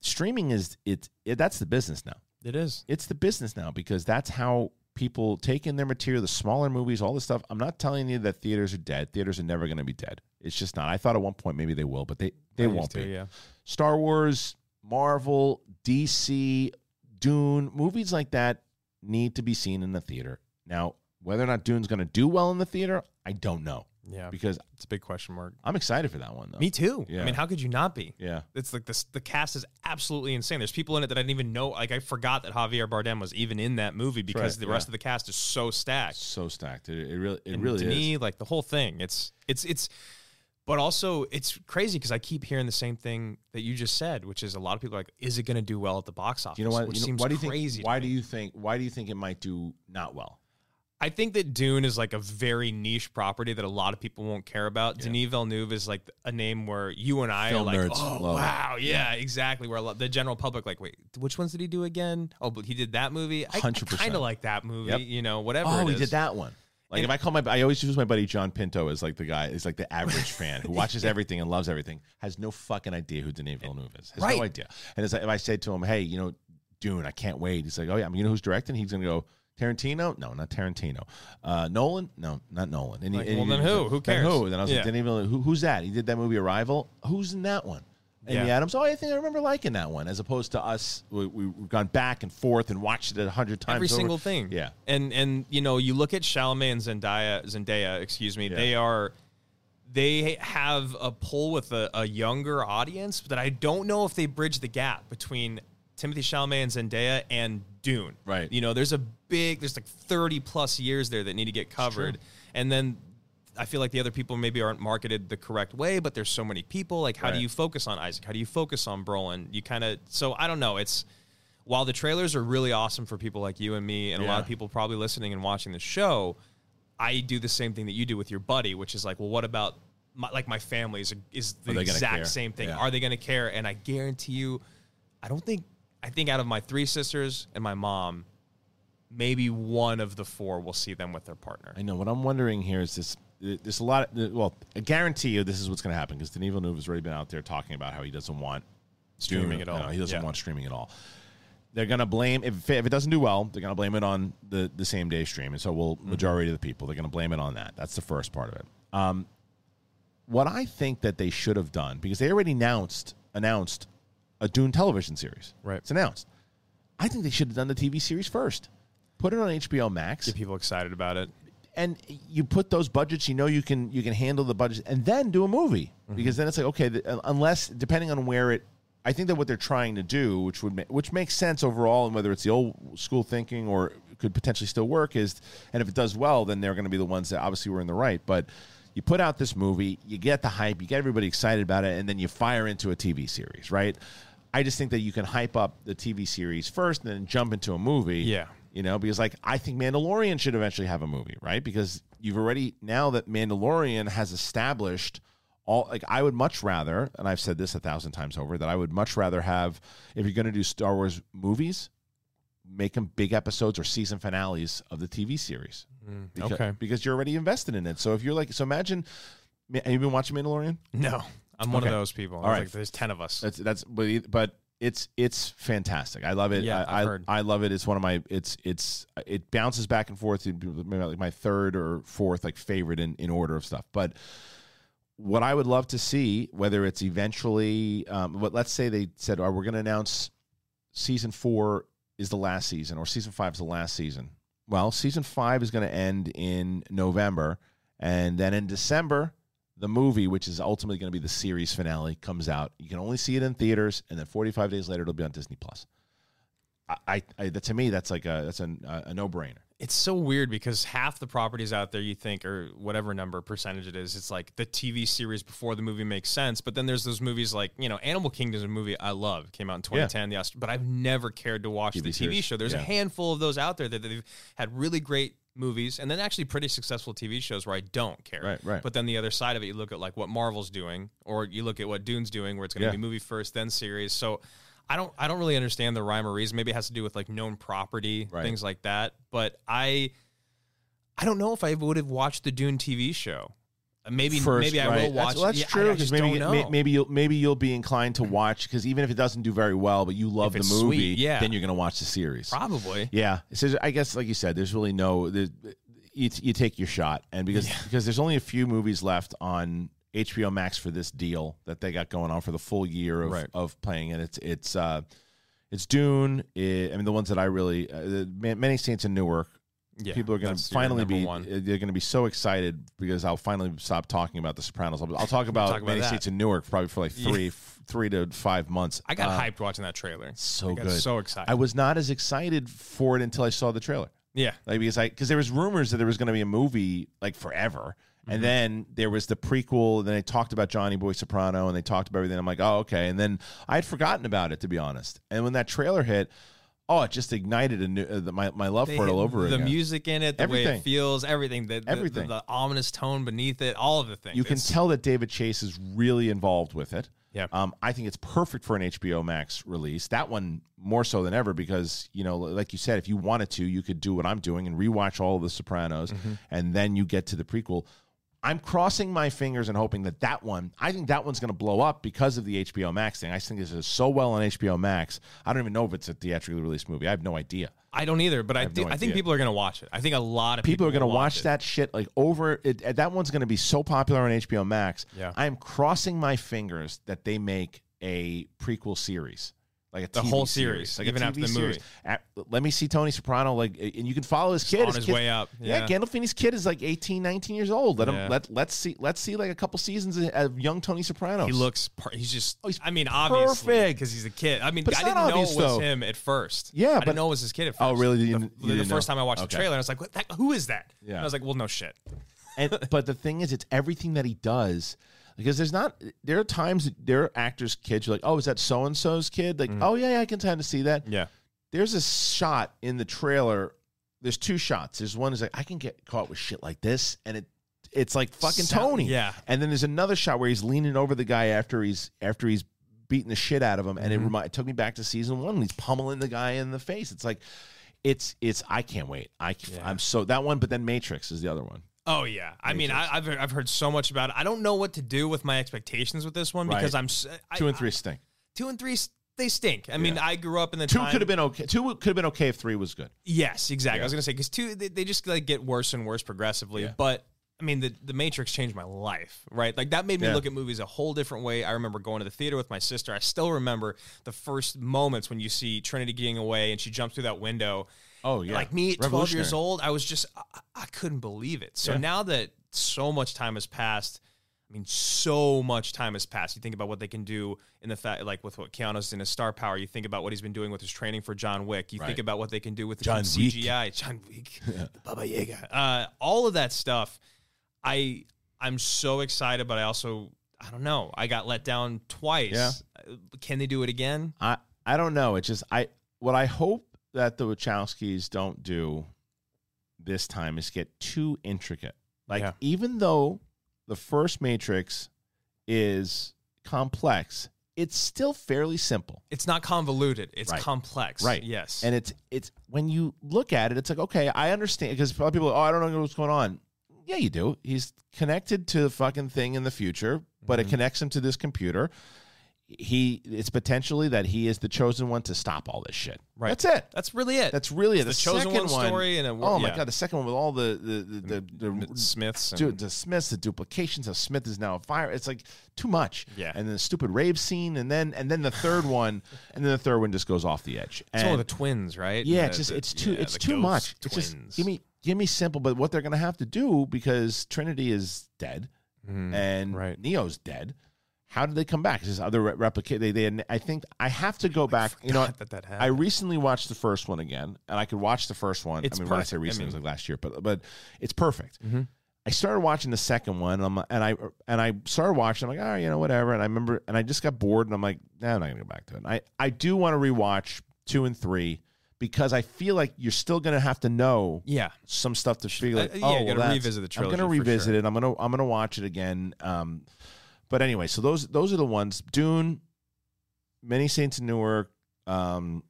streaming is it, it that's the business now. It is. It's the business now because that's how people take in their material, the smaller movies, all this stuff. I'm not telling you that theaters are dead. Theaters are never going to be dead. It's just not. I thought at one point maybe they will, but they they I won't to, be. Yeah. Star Wars, Marvel, DC, Dune, movies like that need to be seen in the theater. Now, whether or not Dune's going to do well in the theater, I don't know Yeah. because It's a big question mark. I'm excited for that one though. Me too. Yeah. I mean, how could you not be? Yeah. It's like this. The cast is absolutely insane. There's people in it that I didn't even know. Like I forgot that Javier Bardem was even in that movie because right, the rest of the cast is so stacked. So stacked. It, it really it and really Denis, is. like the whole thing. It's it's it's. But also, it's crazy because I keep hearing the same thing that you just said, which is a lot of people are like, "Is it going to do well at the box office?" You know what? Which You know- seems why do you crazy. think why me. do you think why do you think it might do not well? I think that Dune is like a very niche property that a lot of people won't care about. Denis Villeneuve is like a name where you and I Film are like, nerds oh wow, yeah, exactly. Where a lot, the general public like, wait, which ones did he do again? Oh, but he did that movie. I, 100%. kind of like that movie. Yep. You know, whatever. Oh, he did that one. Like if I call my, I always use my buddy John Pinto as like the guy, is like the average fan who watches everything and loves everything, has no fucking idea who Denis Villeneuve is, has Right. no idea. And it's like if I say to him, "Hey, you know, Dune, I can't wait," he's like, "Oh yeah, I mean, you know who's directing?" He's gonna go. Tarantino? No, not Tarantino. Uh, Nolan? No, not Nolan. And he- Like, and well, he- then who? Who Then cares? who? Then I was Yeah. like, Denis Villeneuve. Who, who's that? He did that movie Arrival. Who's in that one? Amy Yeah. Adams. Oh, I think I remember liking that one, as opposed to us. We, we've gone back and forth and watched it a hundred times. every over. single thing. Yeah. and and you know, you look at Chalamet and Zendaya, Zendaya, excuse me, Yeah. they are they have a pull with a, a younger audience that I don't know if they bridge the gap between Timothée Chalamet and Zendaya and Dune. Right. You know, there's a big, there's like 30 plus years there that need to get covered. And then I feel like the other people maybe aren't marketed the correct way, but there's so many people. Like, how Right. do you focus on Isaac? How do you focus on Brolin? You kind of, so I don't know. It's, while the trailers are really awesome for people like you and me, and a lot of people probably listening and watching the show, I do the same thing that you do with your buddy, which is like, well, what about my, like my family is, is the exact care? same thing. Yeah. Are they going to care? And I guarantee you, I don't think, I think out of my three sisters and my mom, maybe one of the four will see them with their partner. I know. What I'm wondering here is this. There's a lot. Of, well, I guarantee you this is what's going to happen because Denis Villeneuve has already been out there talking about how he doesn't want Streaming at all. no, he doesn't Yeah. want streaming at all. They're going to blame if, if it doesn't do well. They're going to blame it on the the same day stream, and so will Mm-hmm. majority of the people. They're going to blame it on that. That's the first part of it. Um, what I think that they should have done because they already announced announced a Dune television series. Right. It's announced. I think they should have done the TV series first. Put it on HBO Max Get people excited about it. and you put those budgets you know you can you can handle the budgets and then do a movie mm-hmm. because then it's like okay the, uh, unless depending on where it i think that what they're trying to do which would ma- which makes sense overall and whether it's the old school thinking or could potentially still work is and if it does well then they're going to be the ones that obviously were in the right but you put out this movie you get the hype you get everybody excited about it and then you fire into a tv series right i just think that you can hype up the tv series first and then jump into a movie Yeah. you know, because like I think Mandalorian should eventually have a movie, right? Because you've already now that Mandalorian has established all like I would much rather, and I've said this a thousand times over, that I would much rather have if you're going to do Star Wars movies, make them big episodes or season finales of the TV series. Mm, because, okay. because you're already invested in it. So if you're like, so imagine, have you been watching Mandalorian? No, I'm one of those people. All right. Like, there's 10 of us. That's that's but but it's it's fantastic. I love it. Yeah, I, I. I love it. It's one of my it's it's it bounces back and forth. Maybe like my third or fourth like favorite in, in order of stuff. But what I would love to see, whether it's eventually, um, what let's say they said, "Oh, we're going to announce season four is the last season, or season five is the last season." Well, season five is going to end in November, and then in December, the movie, which is ultimately going to be the series finale, comes out. You can only see it in theaters, and then 45 days later, it'll be on Disney Plus. I, I, that, to me, that's like a that's a, a no brainer. it's so weird because half the properties out there you think or whatever number percentage it is it's like the tv series before the movie makes sense but then there's those movies like you know animal kingdom is a movie i love came out in 2010 the Oscar, but i've never cared to watch TV the tv series, show there's a handful of those out there that they've had really great movies and then actually pretty successful tv shows where i don't care Right, right. but then the other side of it you look at like what marvel's doing or you look at what dune's doing where it's going to Yeah. be movie first then series so I don't I don't really understand the rhyme or reason. Maybe it has to do with like known property, Right. things like that. But I I don't know if I would have watched the Dune TV show. Uh, Maybe First, maybe I will watch. That's, well, that's yeah, I- true I, because just maybe don't may- know. maybe you'll maybe you'll be inclined to watch because even if it doesn't do very well, but you love the movie, sweet, yeah. then you're going to watch the series. probably. Yeah, so I guess like you said, there's really no there's, you, you take your shot, and because because there's only a few movies left on HBO Max for this deal that they got going on for the full year of, Right. of playing, and it's it's uh it's Dune. It, I mean, the ones that I really uh, many saints in Newark. Yeah, People are going to finally be one. uh, they're going to be so excited because I'll finally stop talking about The Sopranos. I'll, I'll talk about talk about many that. saints in Newark probably for like Yeah. three f- three to five months. I got Uh, hyped watching that trailer. so good, so excited. I was not as excited for it until I saw the trailer. yeah, Like because I because there was rumors that there was going to be a movie like forever, Mm-hmm. and then there was the prequel. And then they talked about Johnny Boy Soprano, and they talked about everything. I'm like, oh okay. And then I had forgotten about it to be honest. And when that trailer hit, oh, it just ignited a new, uh, the- my my love They for it all over the again. music in it, the way Everything. it feels, everything, the, the- Everything. the, the ominous tone beneath it, all of the things. you can It's- tell that David Chase is really involved with it. Yeah. Um, I think it's perfect for an HBO Max release. That one more so than ever because you know, like you said, if you wanted to, you could do what I'm doing and rewatch all of The Sopranos, Mm-hmm. and then you get to the prequel. I'm crossing my fingers and hoping that that one, I think that one's going to blow up because of the HBO Max thing. I think this is so well on HBO Max. I don't even know if it's a theatrically released movie. I have no idea. I don't either, but I, have do, no I think people are going to watch it. I think a lot of People people, are going to watch it. that shit like over. It, that one's going to be so popular on HBO Max. Yeah. I am crossing my fingers that they make a prequel series. Like a The TV whole series, series, like even a after the series. movie. At- let me see Tony Soprano, like, and you can follow his kid. on his kid- way up. Yeah, Yeah. Gandolfini's kid is like 18, 19 years old. Let him Yeah. let let's see let's see like a couple seasons of young Tony Soprano. He looks. He's just. Oh, he's I mean, obviously, perfect. because he's a kid. I mean, But I didn't not know it was though. him at first. Yeah, I but- didn't know it was his kid at oh, first. Oh, really? You The, you the first know? time I watched Okay. the trailer, I was like, "What? That, who is that?" Yeah. And I was like, "Well, no shit." and but the thing is, it's everything that he does. Because there's not, there are times that there are actors' kids. You're like, oh, is that so and so's kid? Like, mm. oh yeah, yeah, I can kind of see that. Yeah. There's a shot in the trailer. There's two shots. There's one is like I can get caught with shit like this, and it it's like fucking Sound- Tony. yeah. And then there's another shot where he's leaning over the guy after he's after he's beating the shit out of him, and it, mm-hmm. remi- it took me back to season one. He's pummeling the guy in the face. It's like, it's it's I can't wait. I Yeah. I'm so that one, but then Matrix is the other one. Oh yeah. I mean, I, I've heard- I've heard so much about it. I don't know what to do with my expectations with this one Right. because I'm I- Two and three stink. two and three. They stink. I mean, I grew up in the Two time- could have been okay. Two could have been okay if three was good. Yes, exactly. Yeah. I was gonna say because two they, they just like get worse and worse progressively. Yeah. But I mean, the the Matrix changed my life, right? Like that made me Yeah. look at movies a whole different way. I remember going to the theater with my sister. I still remember the first moments when you see Trinity getting away and she jumps through that window. Oh yeah, Like me at twelve years old, I was just I, I couldn't believe it. So Yeah. now that so much time has passed. I mean, so much time has passed. You think about what they can do in the fact, like with what Keanu's in his star power. You think about what he's been doing with his training for John Wick. You Right. think about what they can do with the John CGI, John Wick, Baba Yaga, uh, all of that stuff. I I'm so excited, but I also I don't know. I got let down twice. Yeah. Uh, Can they do it again? I I don't know. It's just I what I hope that the Wachowskis don't do this time is get too intricate. Like Yeah. even though the first Matrix is complex, it's still fairly simple. It's not convoluted. It's Right. complex. Right. Yes. And it's it's when you look at it, it's like okay, I understand because a lot of people, oh, I don't know what's going on. Yeah, you do. He's connected to the fucking thing in the future, but Mm-hmm. it connects him to this computer. He, it's potentially that he is the chosen one to stop all this shit. Right. That's it. That's really it. That's really it. the chosen second one story and a oh my yeah. god, the second one with all the the the, the, the Smiths. And, the Smiths, the duplications of Smith is now a fire. It's like too much. Yeah. And then the stupid rave scene, and then and then the third one, and then the third one just goes off the edge. it's And- all the twins, right? yeah, it's just it's too yeah, it's too much. It's just give me give me simple, but what they're gonna have to do because Trinity is dead Mhm. and right. Neo's dead. How did they come back? Is this other re- replicate? They, they, I think I have to go back. You know, that that I recently watched the first one again, and I could watch the first one. It's I mean, when I say perfect. I recently, it was like last year, but but it's perfect. Mhm. I started watching the second one, and, I'm, and I and I started watching. I'm like, oh, you know, whatever. And I remember, and I just got bored, and I'm like, nah, I'm not gonna go back to it. And I I do want to rewatch two and three because I feel like you're still gonna have to know yeah. some stuff to figure. Like, Uh, yeah, oh, well, revisit the trilogy. I'm gonna revisit sure. it. I'm gonna I'm gonna watch it again. Um, but anyway, so those those are the ones. Dune, Many Saints in Newark. Um,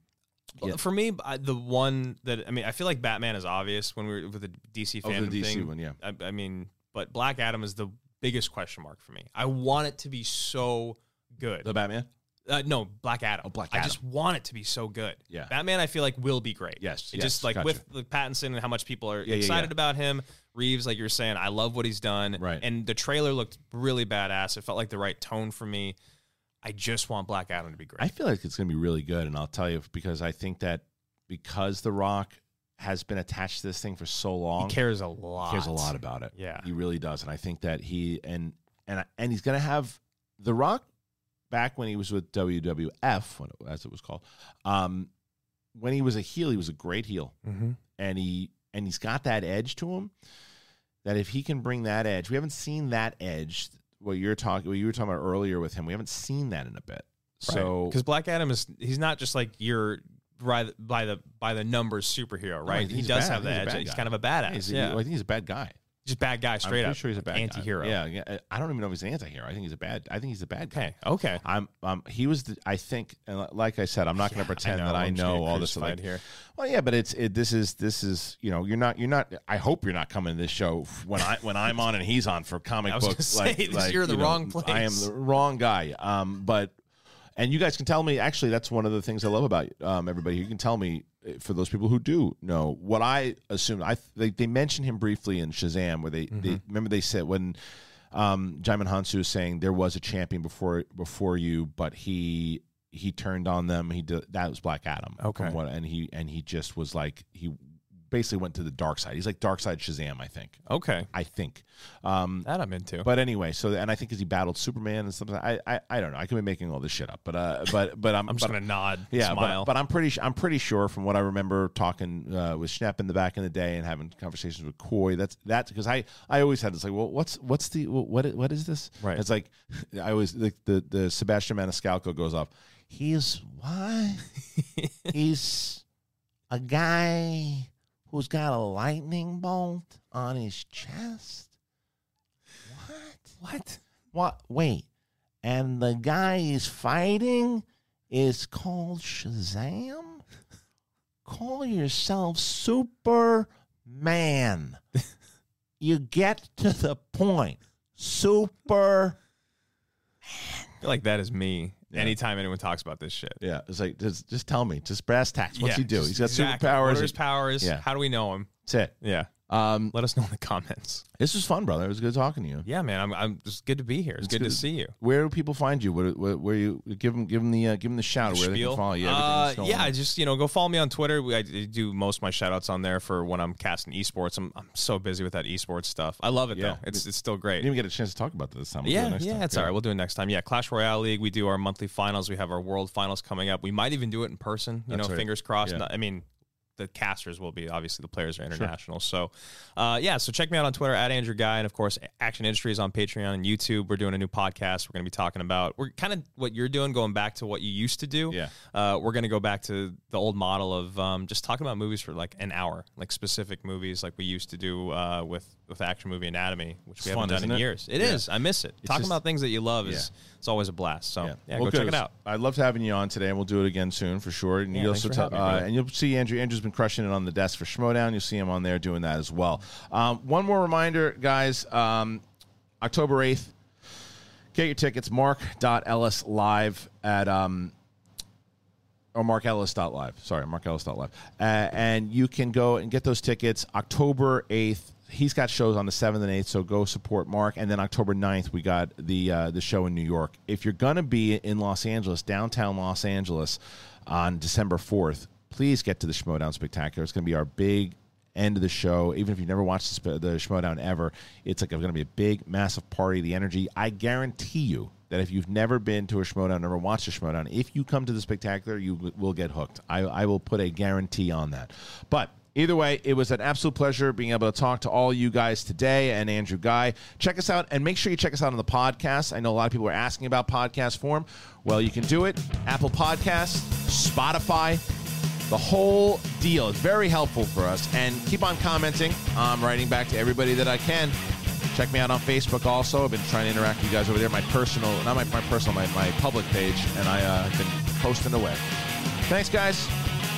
Well, Yeah. For me, I, the one that I mean, I feel like Batman is obvious when we're with the DC oh, Fandome the DC thing. one, yeah. I, I mean, but Black Adam is the biggest question mark for me. I want it to be so good. The Batman. Uh, no, Black Adam. Oh, Black Adam. I just want it to be so good. Yeah. Batman, I feel like will be great. Yes, It yes, just like gotcha. with the Pattinson and how much people are Yeah, yeah, excited yeah. about him. Reeves, like you're saying, I love what he's done. Right. And the trailer looked really badass. It felt like the right tone for me. I just want Black Adam to be great. I feel like it's going to be really good, and I'll tell you because I think that because The Rock has been attached to this thing for so long, he cares a lot. he cares a lot about it. Yeah. he really does, and I think that he and and and he's going to have The Rock back when he was with WWF, when it, as it was called. Um, when he was a heel, he was a great heel, Mm-hmm. and he and he's got that edge to him. That if he can bring that edge, we haven't seen that edge. What you're talking, what you were talking about earlier with him, we haven't seen that in a bit. So because Black Adam is he's not just like your by the by the by the numbers superhero, right? he does bad. have think he's edge. He's kind of a badass. He's a- yeah, I think he's a bad guy. Just bad guy straight I'm up. sure he's a bad anti-hero. Guy. Yeah, yeah. I don't even know if he's an anti-hero. I think he's a bad. I think he's a bad guy. Okay. Okay. I'm. Um. He was. The, I think. And like I said, I'm not going to pretend that I I'm just know all this. Like, here. well, yeah, but it's. It, this is. This is. You know. You're not. You're not. I hope you're not coming to this show when I when I'm on and he's on for comic I books. say, like, like, you're the you know, wrong place. I am the wrong guy. Um. But. And you guys can tell me. Actually, that's one of the things I love about um, everybody. You can tell me for those people who do know what I assume. I they, they mentioned him briefly in Shazam, where they, Mm-hmm. they remember they said when um, Djimon Hounsou is saying there was a champion before before you, but he he turned on them. He did that was Black Adam. Okay. What, and he and he just was like he basically went to the dark side. He's like dark side Shazam, I think. Okay, I think. Um, that I'm into. but anyway, so and I think as he battled Superman and something, I, I I don't know. I could be making all this shit up, but uh, but but I'm I'm just but- gonna nod, yeah, smile. But, but I'm pretty. I'm pretty sure from what I remember talking uh, with Schnepp in the back in the day and having conversations with Coy. That's that's because I I always had this like, well, what's what's the what what is this? Right. It's like I always the the, the Sebastian Maniscalco goes off. He's why He's a guy who's got a lightning bolt on his chest. What? what? What? Wait. And the guy he's fighting is called Shazam? Call yourself Superman. you get to the point. Super. I feel like that is me. Anytime anyone talks about this shit. Yeah, it's like just just tell me, just brass tacks. What's Yeah, he do? just He's got exactly. superpowers. What are his powers? Yeah. How do we know him? That's it. Yeah. Um, Let us know in the comments. this was fun, brother. It was good talking to you. Yeah, man. I'm. I'm just good to be here. It's, good, to good. see you. Where do people find you? Where, where, where you give them give them the uh, give them the shout where they Spiel. can follow you. everything Uh, that's going yeah, on. just you know, go follow me on Twitter. We, I do most of my shout outs on there for when I'm casting esports. I'm I'm so busy with that esports stuff. I love it Yeah. though. It's it's still great. didn't even get a chance to talk about this this time. We'll do it Yeah, next yeah, time. it's all right. We'll do it next time. Yeah, Clash Royale League. We do our monthly finals. We have our world finals coming up. We might even do it in person. You That's know, right. fingers crossed. Yeah. Not- I mean, the casters will be obviously the players are international. So, uh, yeah. So check me out on Twitter at Andrew Ghai, and of course, Action Industries on Patreon and YouTube. We're doing a new podcast. We're going to be talking about we're kind of what you're doing, going back to what you used to do. Yeah. Uh, we're going to go back to the old model of um, just talking about movies for like an hour, like specific movies, like we used to do uh, with with Action Movie Anatomy, which we haven't done in it? years. It Yeah. is. I miss it. Talking just- about things that you love is Yeah. it's always a blast. So yeah, Well, go good. check it out. I loved having you on today, and we'll do it again soon for sure. And Yeah, you also having me, uh, and you'll see Andrew. Andrew's been crushing it on the desk for Schmoedown. You'll see him on there doing that as well. Um, one more reminder, guys. Um, October eighth. Get your tickets. Mark.ellis live at um, or markellis.live. Sorry, Mark markellis.live. Uh, and you can go and get those tickets October 8th. He's got shows on the 7th and 8th, so go support Mark. And then October 9th, we got the uh, the show in New York. If you're going to be in Los Angeles, downtown Los Angeles, on December 4th, please get to the Schmoedown Spectacular. It's going to be our big end of the show. Even if you've never watched the, the Schmoedown ever, it's like it's going to be a big, massive party. The energy, I guarantee you that if you've never been to a Schmoedown, never watched a Schmoedown, if you come to the Spectacular, you will get hooked. I, I will put a guarantee on that. But Either way, it was an absolute pleasure being able to talk to all you guys today and Andrew Ghai. Check us out and make sure you check us out on the podcast. I know a lot of people are asking about podcast form. Well, you can do it. Apple Podcasts, Spotify, the whole deal. It's very helpful for us. And keep on commenting. I'm writing back to everybody that I can. Check me out on Facebook also. I've been trying to interact with you guys over there. My personal, not my, my personal, my, my public page. And I uh, have been posting away. Thanks, guys.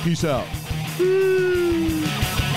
Peace out. Woo!